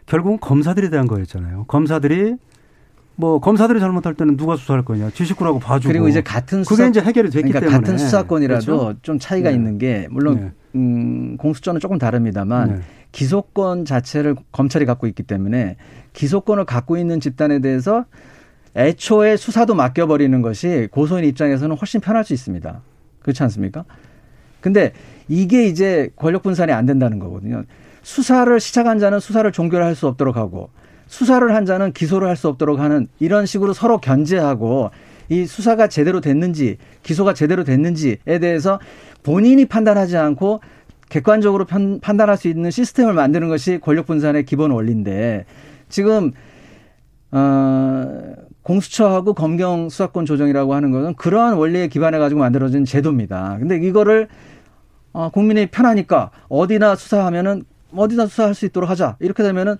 결국은 검사들에 대한 거였잖아요. 검사들이 뭐 검사들이 잘못할 때는 누가 수사할 거냐 지식구라고 봐주고 그리고 이제 같은 그게 수사, 이제 해결이 됐기 그러니까 때문에 같은 수사권이라도 그렇죠? 좀 차이가 네. 있는 게 물론 네. 음, 공수처는 조금 다릅니다만 네. 기소권 자체를 검찰이 갖고 있기 때문에 기소권을 갖고 있는 집단에 대해서 애초에 수사도 맡겨버리는 것이 고소인 입장에서는 훨씬 편할 수 있습니다. 그렇지 않습니까? 근데 이게 이제 권력 분산이 안 된다는 거거든요. 수사를 시작한 자는 수사를 종결할 수 없도록 하고 수사를 한 자는 기소를 할 수 없도록 하는 이런 식으로 서로 견제하고 이 수사가 제대로 됐는지 기소가 제대로 됐는지에 대해서 본인이 판단하지 않고 객관적으로 편- 판단할 수 있는 시스템을 만드는 것이 권력 분산의 기본 원리인데 지금 어 공수처하고 검경 수사권 조정이라고 하는 것은 그러한 원리에 기반해 가지고 만들어진 제도입니다. 근데 이거를 어 국민이 편하니까 어디나 수사하면은 어디나 수사할 수 있도록 하자. 이렇게 되면은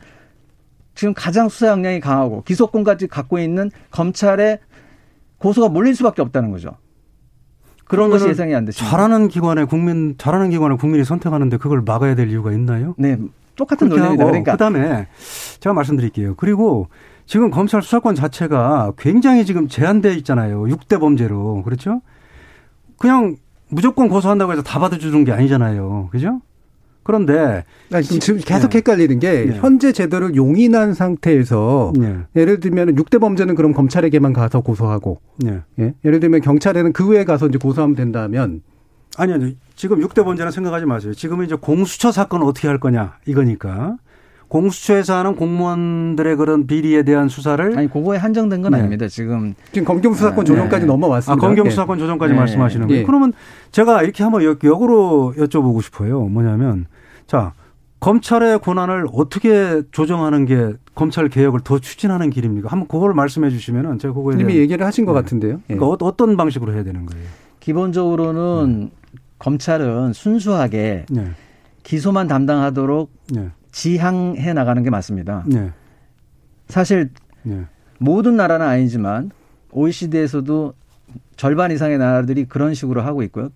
지금 가장 수사 역량이 강하고 기소권까지 갖고 있는 검찰의 고소가 몰릴 수밖에 없다는 거죠. 그런 것이 예상이 안 되죠. 잘하는 기관에 국민 잘하는 기관을 국민이 선택하는데 그걸 막아야 될 이유가 있나요? 네, 똑같은 논리입니다. 그러니까 그다음에 제가 말씀드릴게요. 그리고 지금 검찰 수사권 자체가 굉장히 지금 제한돼 있잖아요. 6대 범죄로. 그렇죠? 그냥 무조건 고소한다고 해서 다 받아주는 게 아니잖아요. 그죠? 그런데 아니, 그럼 지금 계속 네. 헷갈리는 게 네. 현재 제도를 용인한 상태에서 네. 예를 들면 6대 범죄는 그럼 검찰에게만 가서 고소하고 네. 예? 예를 들면 경찰에는 그 외에 가서 이제 고소하면 된다면 아니 아니. 지금 6대 범죄는 생각하지 마세요. 지금은 이제 공수처 사건을 어떻게 할 거냐 이거니까. 공수처에서 하는 공무원들의 그런 비리에 대한 수사를 아니 그거에 한정된 건 네. 아닙니다. 지금 지금 검경 수사권 네. 조정까지 아, 넘어왔습니다. 검경 예. 수사권 조정까지 네. 말씀하시는 거예요. 예. 그러면 제가 이렇게 한번 역- 역으로 여쭤보고 싶어요. 뭐냐면 자 검찰의 권한을 어떻게 조정하는 게 검찰 개혁을 더 추진하는 길입니까? 한번 그걸 말씀해 주시면은 제가 그거에 이미 얘기를 하신 것 네. 같은데요. 예. 그러니까 어- 어떤 방식으로 해야 되는 거예요? 기본적으로는 검찰은 순수하게 네. 기소만 담당하도록 네. 지향해 나가는 게 맞습니다. 네. 사실 네. 모든 나라는 아니지만 OECD에서도 절반 이상의 나라들이 그런 식으로 하고 있고요.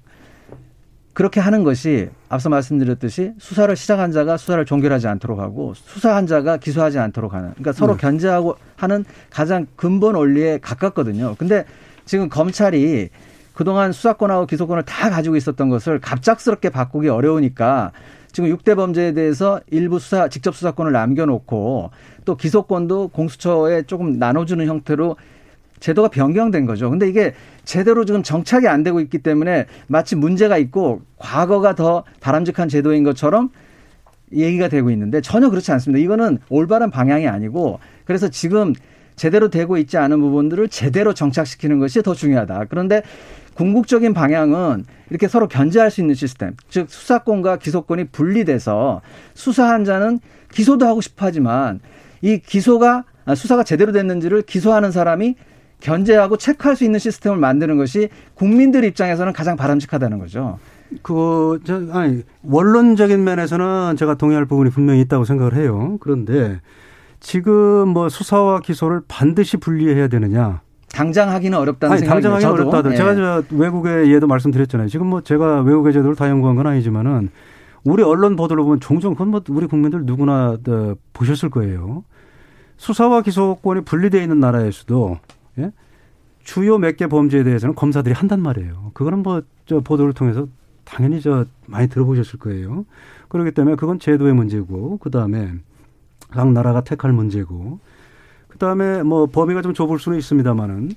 그렇게 하는 것이 앞서 말씀드렸듯이 수사를 시작한 자가 수사를 종결하지 않도록 하고 수사한 자가 기소하지 않도록 하는 그러니까 서로 네. 견제하고 하는 가장 근본 원리에 가깝거든요. 근데 지금 검찰이 그동안 수사권하고 기소권을 다 가지고 있었던 것을 갑작스럽게 바꾸기 어려우니까 지금 6대 범죄에 대해서 일부 수사 직접 수사권을 남겨놓고 또 기소권도 공수처에 조금 나눠주는 형태로 제도가 변경된 거죠. 근데 이게 제대로 지금 정착이 안 되고 있기 때문에 마치 문제가 있고 과거가 더 바람직한 제도인 것처럼 얘기가 되고 있는데 전혀 그렇지 않습니다. 이거는 올바른 방향이 아니고 그래서 지금 제대로 되고 있지 않은 부분들을 제대로 정착시키는 것이 더 중요하다. 그런데 궁극적인 방향은 이렇게 서로 견제할 수 있는 시스템, 즉 수사권과 기소권이 분리돼서 수사한 자는 기소도 하고 싶어 하지만 이 기소가 아, 수사가 제대로 됐는지를 기소하는 사람이 견제하고 체크할 수 있는 시스템을 만드는 것이 국민들 입장에서는 가장 바람직하다는 거죠. 그거 저 아니 원론적인 면에서는 제가 동의할 부분이 분명히 있다고 생각을 해요. 그런데 지금 뭐 수사와 기소를 반드시 분리해야 되느냐? 당장 하기는 어렵다는 아니, 생각이 당장 하기는 저도. 어렵다들. 예. 제가 저 외국의 예도 말씀드렸잖아요. 지금 뭐 제가 외국의 제도를 다 연구한 건 아니지만은 우리 언론 보도를 보면 종종 그건 뭐 우리 국민들 누구나 어, 보셨을 거예요. 수사와 기소권이 분리되어 있는 나라에서도 예? 주요 몇 개 범죄에 대해서는 검사들이 한단 말이에요. 그거는 뭐 저 보도를 통해서 당연히 저 많이 들어보셨을 거예요. 그렇기 때문에 그건 제도의 문제고 그 다음에 각 나라가 택할 문제고 그 다음에 뭐 범위가 좀 좁을 수는 있습니다만은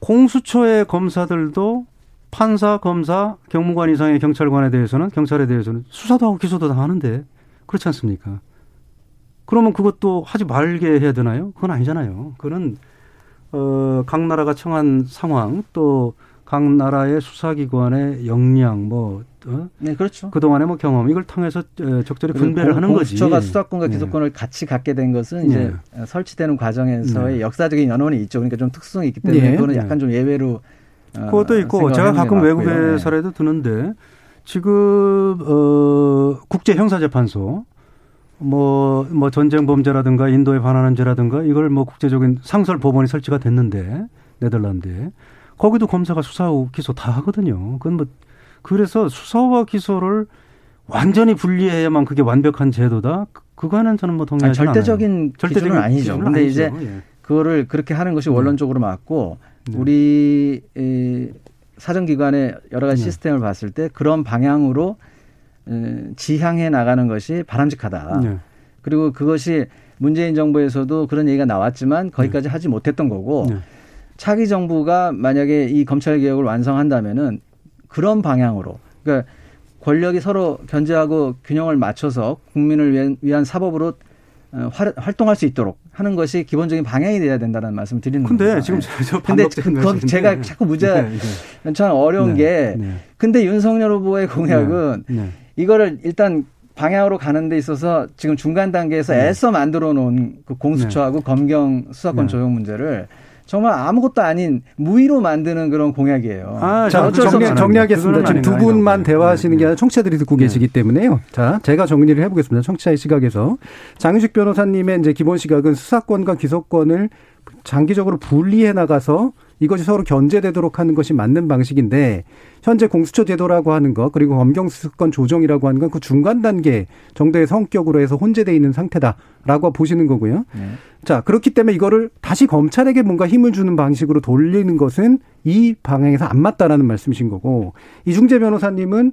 공수처의 검사들도 판사, 검사, 경무관 이상의 경찰관에 대해서는 경찰에 대해서는 수사도 하고 기소도 다 하는데 그렇지 않습니까? 그러면 그것도 하지 말게 해야 되나요? 그건 아니잖아요. 그거는 어, 각 나라가 청한 상황 또 각 나라의 수사기관의 역량 뭐 어? 네, 그렇죠. 그동안의 뭐 경험 이걸 통해서 어, 적절히 분배를 하는 거지. 공수처가 수사권과 네. 기소권을 같이 갖게 된 것은 이제 설치되는 과정에서의 네. 역사적인 연원이 있죠. 그러니까 좀 특성이 있기 때문에 예. 그거는 네. 약간 좀 예외로 어, 그것도 있고 제가 가끔 맞고요. 외국의 네. 사례도 드는데 지금 어 국제 형사재판소 뭐, 뭐 전쟁 범죄라든가 인도에 반하는 죄라든가 이걸 뭐 국제적인 상설 법원이 설치가 됐는데 네덜란드에 거기도 검사가 수사하고 기소 다 하거든요. 그건 뭐 그래서 수사와 기소를 완전히 분리해야만 그게 완벽한 제도다. 그- 그거는 저는 뭐 아니, 동의하지 절대적인 않아요. 기준은 아니죠. 기준은 근데 아니죠. 이제 예. 그거를 그렇게 하는 것이 원론적으로 맞고 네. 우리 이 사정기관의 여러 가지 네. 시스템을 봤을 때 그런 방향으로 에, 지향해 나가는 것이 바람직하다. 네. 그리고 그것이 문재인 정부에서도 그런 얘기가 나왔지만 거기까지 하지 못했던 거고 네. 차기 정부가 만약에 이 검찰 개혁을 완성한다면은 그런 방향으로 그러니까 권력이 서로 견제하고 균형을 맞춰서 국민을 위한, 사법으로 어, 활, 활동할 수 있도록 하는 것이 기본적인 방향이 돼야 된다는 말씀 드리는 근데 겁니다. 지금 예. 저- 저 근데 그. 제가 자꾸 문제 네, 네. 참 어려운 네, 게 네. 근데 윤석열 후보의 공약은 네, 네. 이거를 일단 방향으로 가는 데 있어서 지금 중간 단계에서 네. 애써 만들어 놓은 그 공수처하고 검경 수사권 네. 조정 문제를 정말 아무것도 아닌 무의로 만드는 그런 공약이에요. 아, 자, 어쩔 수 정리. 정리하겠습니다. 지금 두 분만. 대화하시는 게 네. 아니라 청취자들이 듣고 네. 계시기 때문에요. 자, 제가 정리를 해보겠습니다. 청취자의 시각에서. 장유식 변호사님의 이제 기본 시각은 수사권과 기소권을 장기적으로 분리해 나가서 이것이 서로 견제되도록 하는 것이 맞는 방식인데 현재 공수처 제도라고 하는 것 그리고 검경수사권 조정이라고 하는 건 그 중간 단계 정도의 성격으로 해서 혼재돼 있는 상태다라고 보시는 거고요. 네. 자, 그렇기 때문에 이거를 다시 검찰에게 뭔가 힘을 주는 방식으로 돌리는 것은 이 방향에서 안 맞다라는 말씀이신 거고, 이중재 변호사님은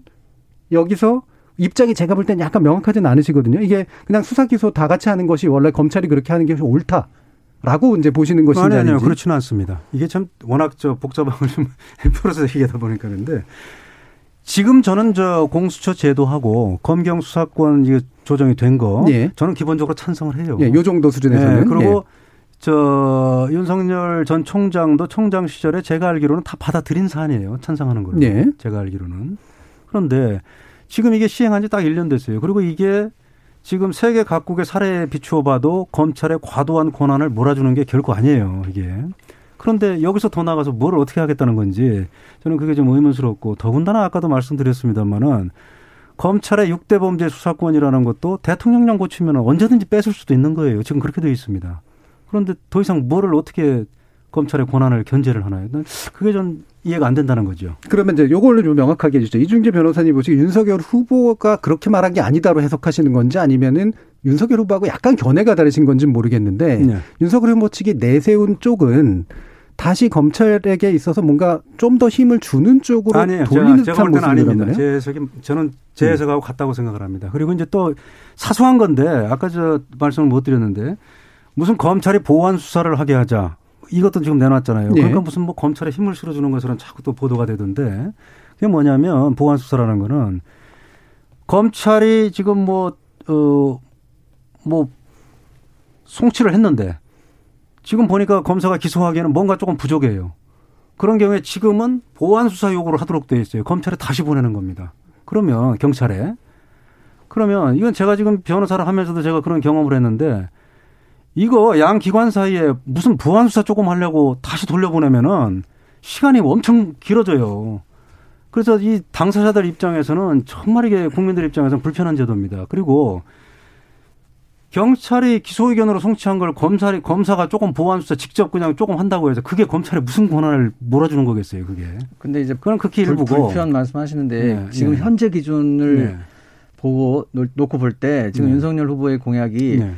여기서 입장이 제가 볼 땐 약간 명확하진 않으시거든요. 이게 그냥 수사 기소 다 같이 하는 것이 원래 검찰이 그렇게 하는 게 옳다 라고 이제 보시는 것인지 아니, 아니요. 아닌지. 그렇지는 않습니다. 이게 참 워낙 저 복잡한 걸좀 풀어서 얘기하다 보니까 그런데 지금 저는 저 공수처 제도하고 검경 수사권 이게 조정이 된거 예. 저는 기본적으로 찬성을 해요. 예, 요 정도 수준에서는. 네, 그리고 예. 저 윤석열 전 총장도 총장 시절에 제가 알기로는 다 받아들인 사안이에요. 찬성하는 걸로. 예. 제가 알기로는. 그런데 지금 이게 시행한 지 딱 1년 됐어요. 그리고 이게 지금 세계 각국의 사례에 비추어 봐도 검찰의 과도한 권한을 몰아주는 게 결코 아니에요. 이게. 그런데 여기서 더 나가서 뭘 어떻게 하겠다는 건지 저는 그게 좀 의문스럽고 더군다나 아까도 말씀드렸습니다마는 검찰의 6대 범죄 수사권이라는 것도 대통령령 고치면 언제든지 뺏을 수도 있는 거예요. 지금 그렇게 되어 있습니다. 그런데 더 이상 뭐를 어떻게 검찰의 권한을 견제를 하나요? 난 그게 전 이해가 안 된다는 거죠. 그러면 이제 요걸로 좀 명확하게 해주죠. 이중재 변호사님 보시기 윤석열 후보가 그렇게 말한 게 아니다로 해석하시는 건지 아니면은 윤석열 후보하고 약간 견해가 다르신 건지는 모르겠는데 네. 윤석열 후보 측이 내세운 쪽은 다시 검찰에게 있어서 뭔가 좀 더 힘을 주는 쪽으로 아니에요. 돌리는 제가, 제가 듯한 모습이란 아닙니다. 제 해석이 저는 제 해석하고 같다고 생각을 합니다. 그리고 이제 또 사소한 건데 아까 저 말씀을 못 드렸는데 무슨 검찰이 보완 수사를 하게 하자 이것도 지금 내놨잖아요. 예. 그러니까 무슨 뭐 검찰에 힘을 실어주는 것으로는 자꾸 또 보도가 되던데 그게 뭐냐면 보완 수사라는 거는 검찰이 지금 뭐 어, 뭐 송치를 했는데 지금 보니까 검사가 기소하기에는 뭔가 조금 부족해요. 그런 경우에 지금은 보완 수사 요구를 하도록 돼 있어요. 검찰에 다시 보내는 겁니다. 그러면 경찰에 그러면 이건 제가 지금 변호사를 하면서도 제가 그런 경험을 했는데 이거 양 기관 사이에 무슨 보완 수사 조금 하려고 다시 돌려보내면은 시간이 엄청 길어져요. 그래서 이 당사자들 입장에서는 정말 이게 국민들 입장에서는 불편한 제도입니다. 그리고 경찰이 기소 의견으로 송치한 걸 검찰이 검사가 조금 보완 수사 직접 그냥 조금 한다고 해서 그게 검찰에 무슨 권한을 몰아주는 거겠어요, 그게. 근데 이제 그건 극히 일부고 불편 말씀하시는데 네, 지금 네. 현재 기준을 네. 보고 놓- 놓고 볼 때 지금 네. 윤석열 후보의 공약이 네.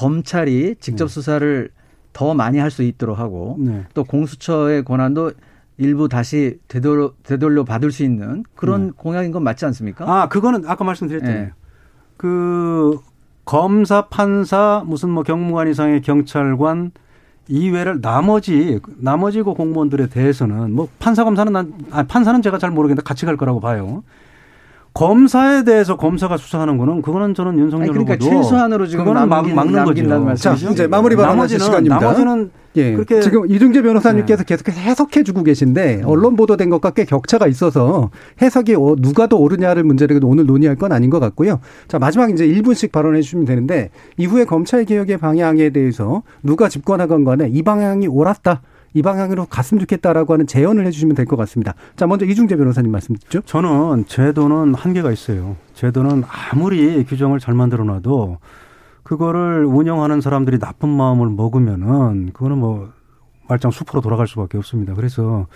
검찰이 직접 수사를 더 많이 할 수 있도록 하고 네. 또 공수처의 권한도 일부 다시 되돌려, 되돌려 받을 수 있는 그런 네. 공약인 건 맞지 않습니까? 아, 그거는 아까 말씀드렸잖아요. 네. 그 검사, 판사, 무슨 뭐 경무관 이상의 경찰관 이외를 나머지 나머지 그 공무원들에 대해서는 뭐 판사 검사는 난 아, 판사는 제가 잘 모르겠는데 같이 갈 거라고 봐요. 검사에 대해서 검사가 수사하는 거는 그거는 저는 윤석열 아니, 그러니까 후보도 최소한으로 지금 그거는 막- 남긴- 막는 거죠. 자, 말씀이죠? 이제 마무리 발언하실 시간입니다. 나머지는 예, 그렇게 지금 이중재 변호사님께서 네. 계속 해석해 주고 계신데 언론 보도된 것과 꽤 격차가 있어서 해석이 어- 누가 더 옳으냐를 문제를 오늘 논의할 건 아닌 것 같고요. 자 마지막 이제 1분씩 발언해 주시면 되는데 이후에 검찰 개혁의 방향에 대해서 누가 집권하건 간에 이 방향이 옳았다. 이 방향으로 갔으면 좋겠다라고 하는 제언을 해주시면 될 것 같습니다. 자 먼저 이중재 변호사님 말씀 듣죠. 저는 제도는 한계가 있어요. 제도는 아무리 규정을 잘 만들어 놔도 그거를 운영하는 사람들이 나쁜 마음을 먹으면은 그거는 뭐 말짱 숲으로 돌아갈 수밖에 없습니다. 그래서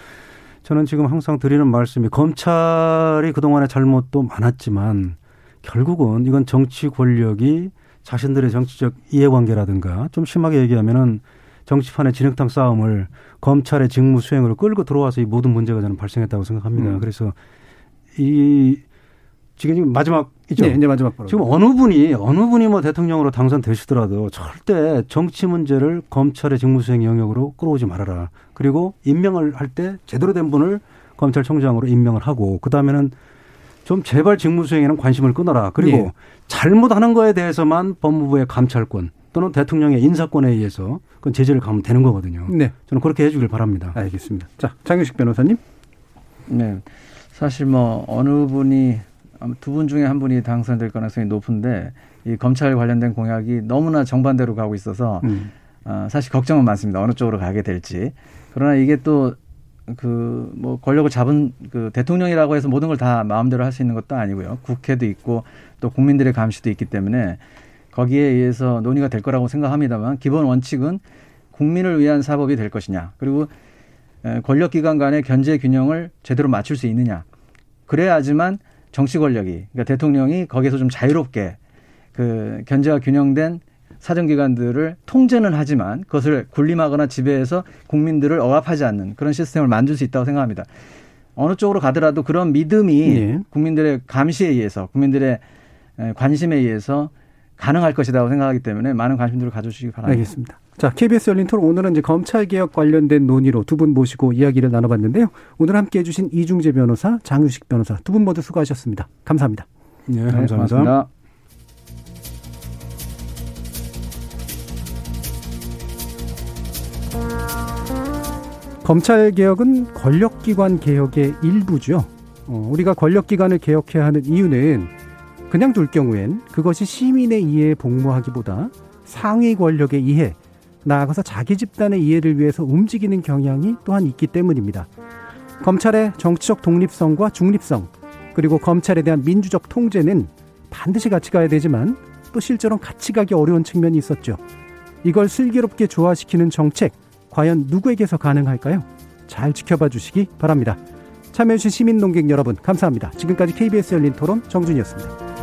저는 지금 항상 드리는 말씀이 검찰이 그동안의 잘못도 많았지만 결국은 이건 정치 권력이 자신들의 정치적 이해관계라든가 좀 심하게 얘기하면은 정치판의 진흙탕 싸움을 검찰의 직무 수행으로 끌고 들어와서 이 모든 문제가 저는 발생했다고 생각합니다. 음. 그래서 이 지금 지금 마지막이죠. 네, 이제 마지막 발언. 지금 어느 분이 어느 분이 뭐 대통령으로 당선되시더라도 절대 정치 문제를 검찰의 직무 수행 영역으로 끌어오지 말아라. 그리고 임명을 할 때 제대로 된 분을 검찰총장으로 임명을 하고 그 다음에는 좀 제발 직무 수행에는 관심을 끊어라. 그리고 예. 잘못하는 거에 대해서만 법무부의 감찰권 또는 대통령의 인사권에 의해서 그건 제재를 가면 되는 거거든요. 네, 저는 그렇게 해주길 바랍니다. 알겠습니다. 자 장윤식 변호사님. 네. 사실 뭐 어느 분이 두 분 중에 한 분이 당선될 가능성이 높은데 이 검찰 관련된 공약이 너무나 정반대로 가고 있어서 음. 어, 사실 걱정은 많습니다. 어느 쪽으로 가게 될지. 그러나 이게 또 그 뭐 권력을 잡은 그 대통령이라고 해서 모든 걸 다 마음대로 할 수 있는 것도 아니고요. 국회도 있고 또 국민들의 감시도 있기 때문에 거기에 의해서 논의가 될 거라고 생각합니다만 기본 원칙은 국민을 위한 사법이 될 것이냐. 그리고 에, 권력 기관 간의 견제 균형을 제대로 맞출 수 있느냐. 그래야지만 정치 권력이, 그러니까 대통령이 거기에서 좀 자유롭게 그 견제와 균형된 사정기관들을 통제는 하지만 그것을 군림하거나 지배해서 국민들을 억압하지 않는 그런 시스템을 만들 수 있다고 생각합니다. 어느 쪽으로 가더라도 그런 믿음이 예. 국민들의 감시에 의해서 국민들의 에, 관심에 의해서 가능할 것이라고 생각하기 때문에 많은 관심들을 가져주시기 바랍니다. 알겠습니다. 자, KBS 열린 토론 오늘은 이제 검찰 개혁 관련된 논의로 두 분 모시고 이야기를 나눠봤는데요. 오늘 함께 해주신 이중재 변호사, 장유식 변호사 두 분 모두 수고하셨습니다. 감사합니다. 네, 네, 감사합니다. 고맙습니다. 검찰 개혁은 권력기관 개혁의 일부죠. 어, 우리가 권력기관을 개혁해야 하는 이유는 그냥 둘 경우엔 그것이 시민의 이해에 복무하기보다 상위 권력의 이해, 나아가서 자기 집단의 이해를 위해서 움직이는 경향이 또한 있기 때문입니다. 검찰의 정치적 독립성과 중립성, 그리고 검찰에 대한 민주적 통제는 반드시 같이 가야 되지만 또 실제로 같이 가기 어려운 측면이 있었죠. 이걸 슬기롭게 조화시키는 정책, 과연 누구에게서 가능할까요? 잘 지켜봐 주시기 바랍니다. 참여해주신 시민 농객 여러분, 감사합니다. 지금까지 KBS 열린 토론 정준이었습니다.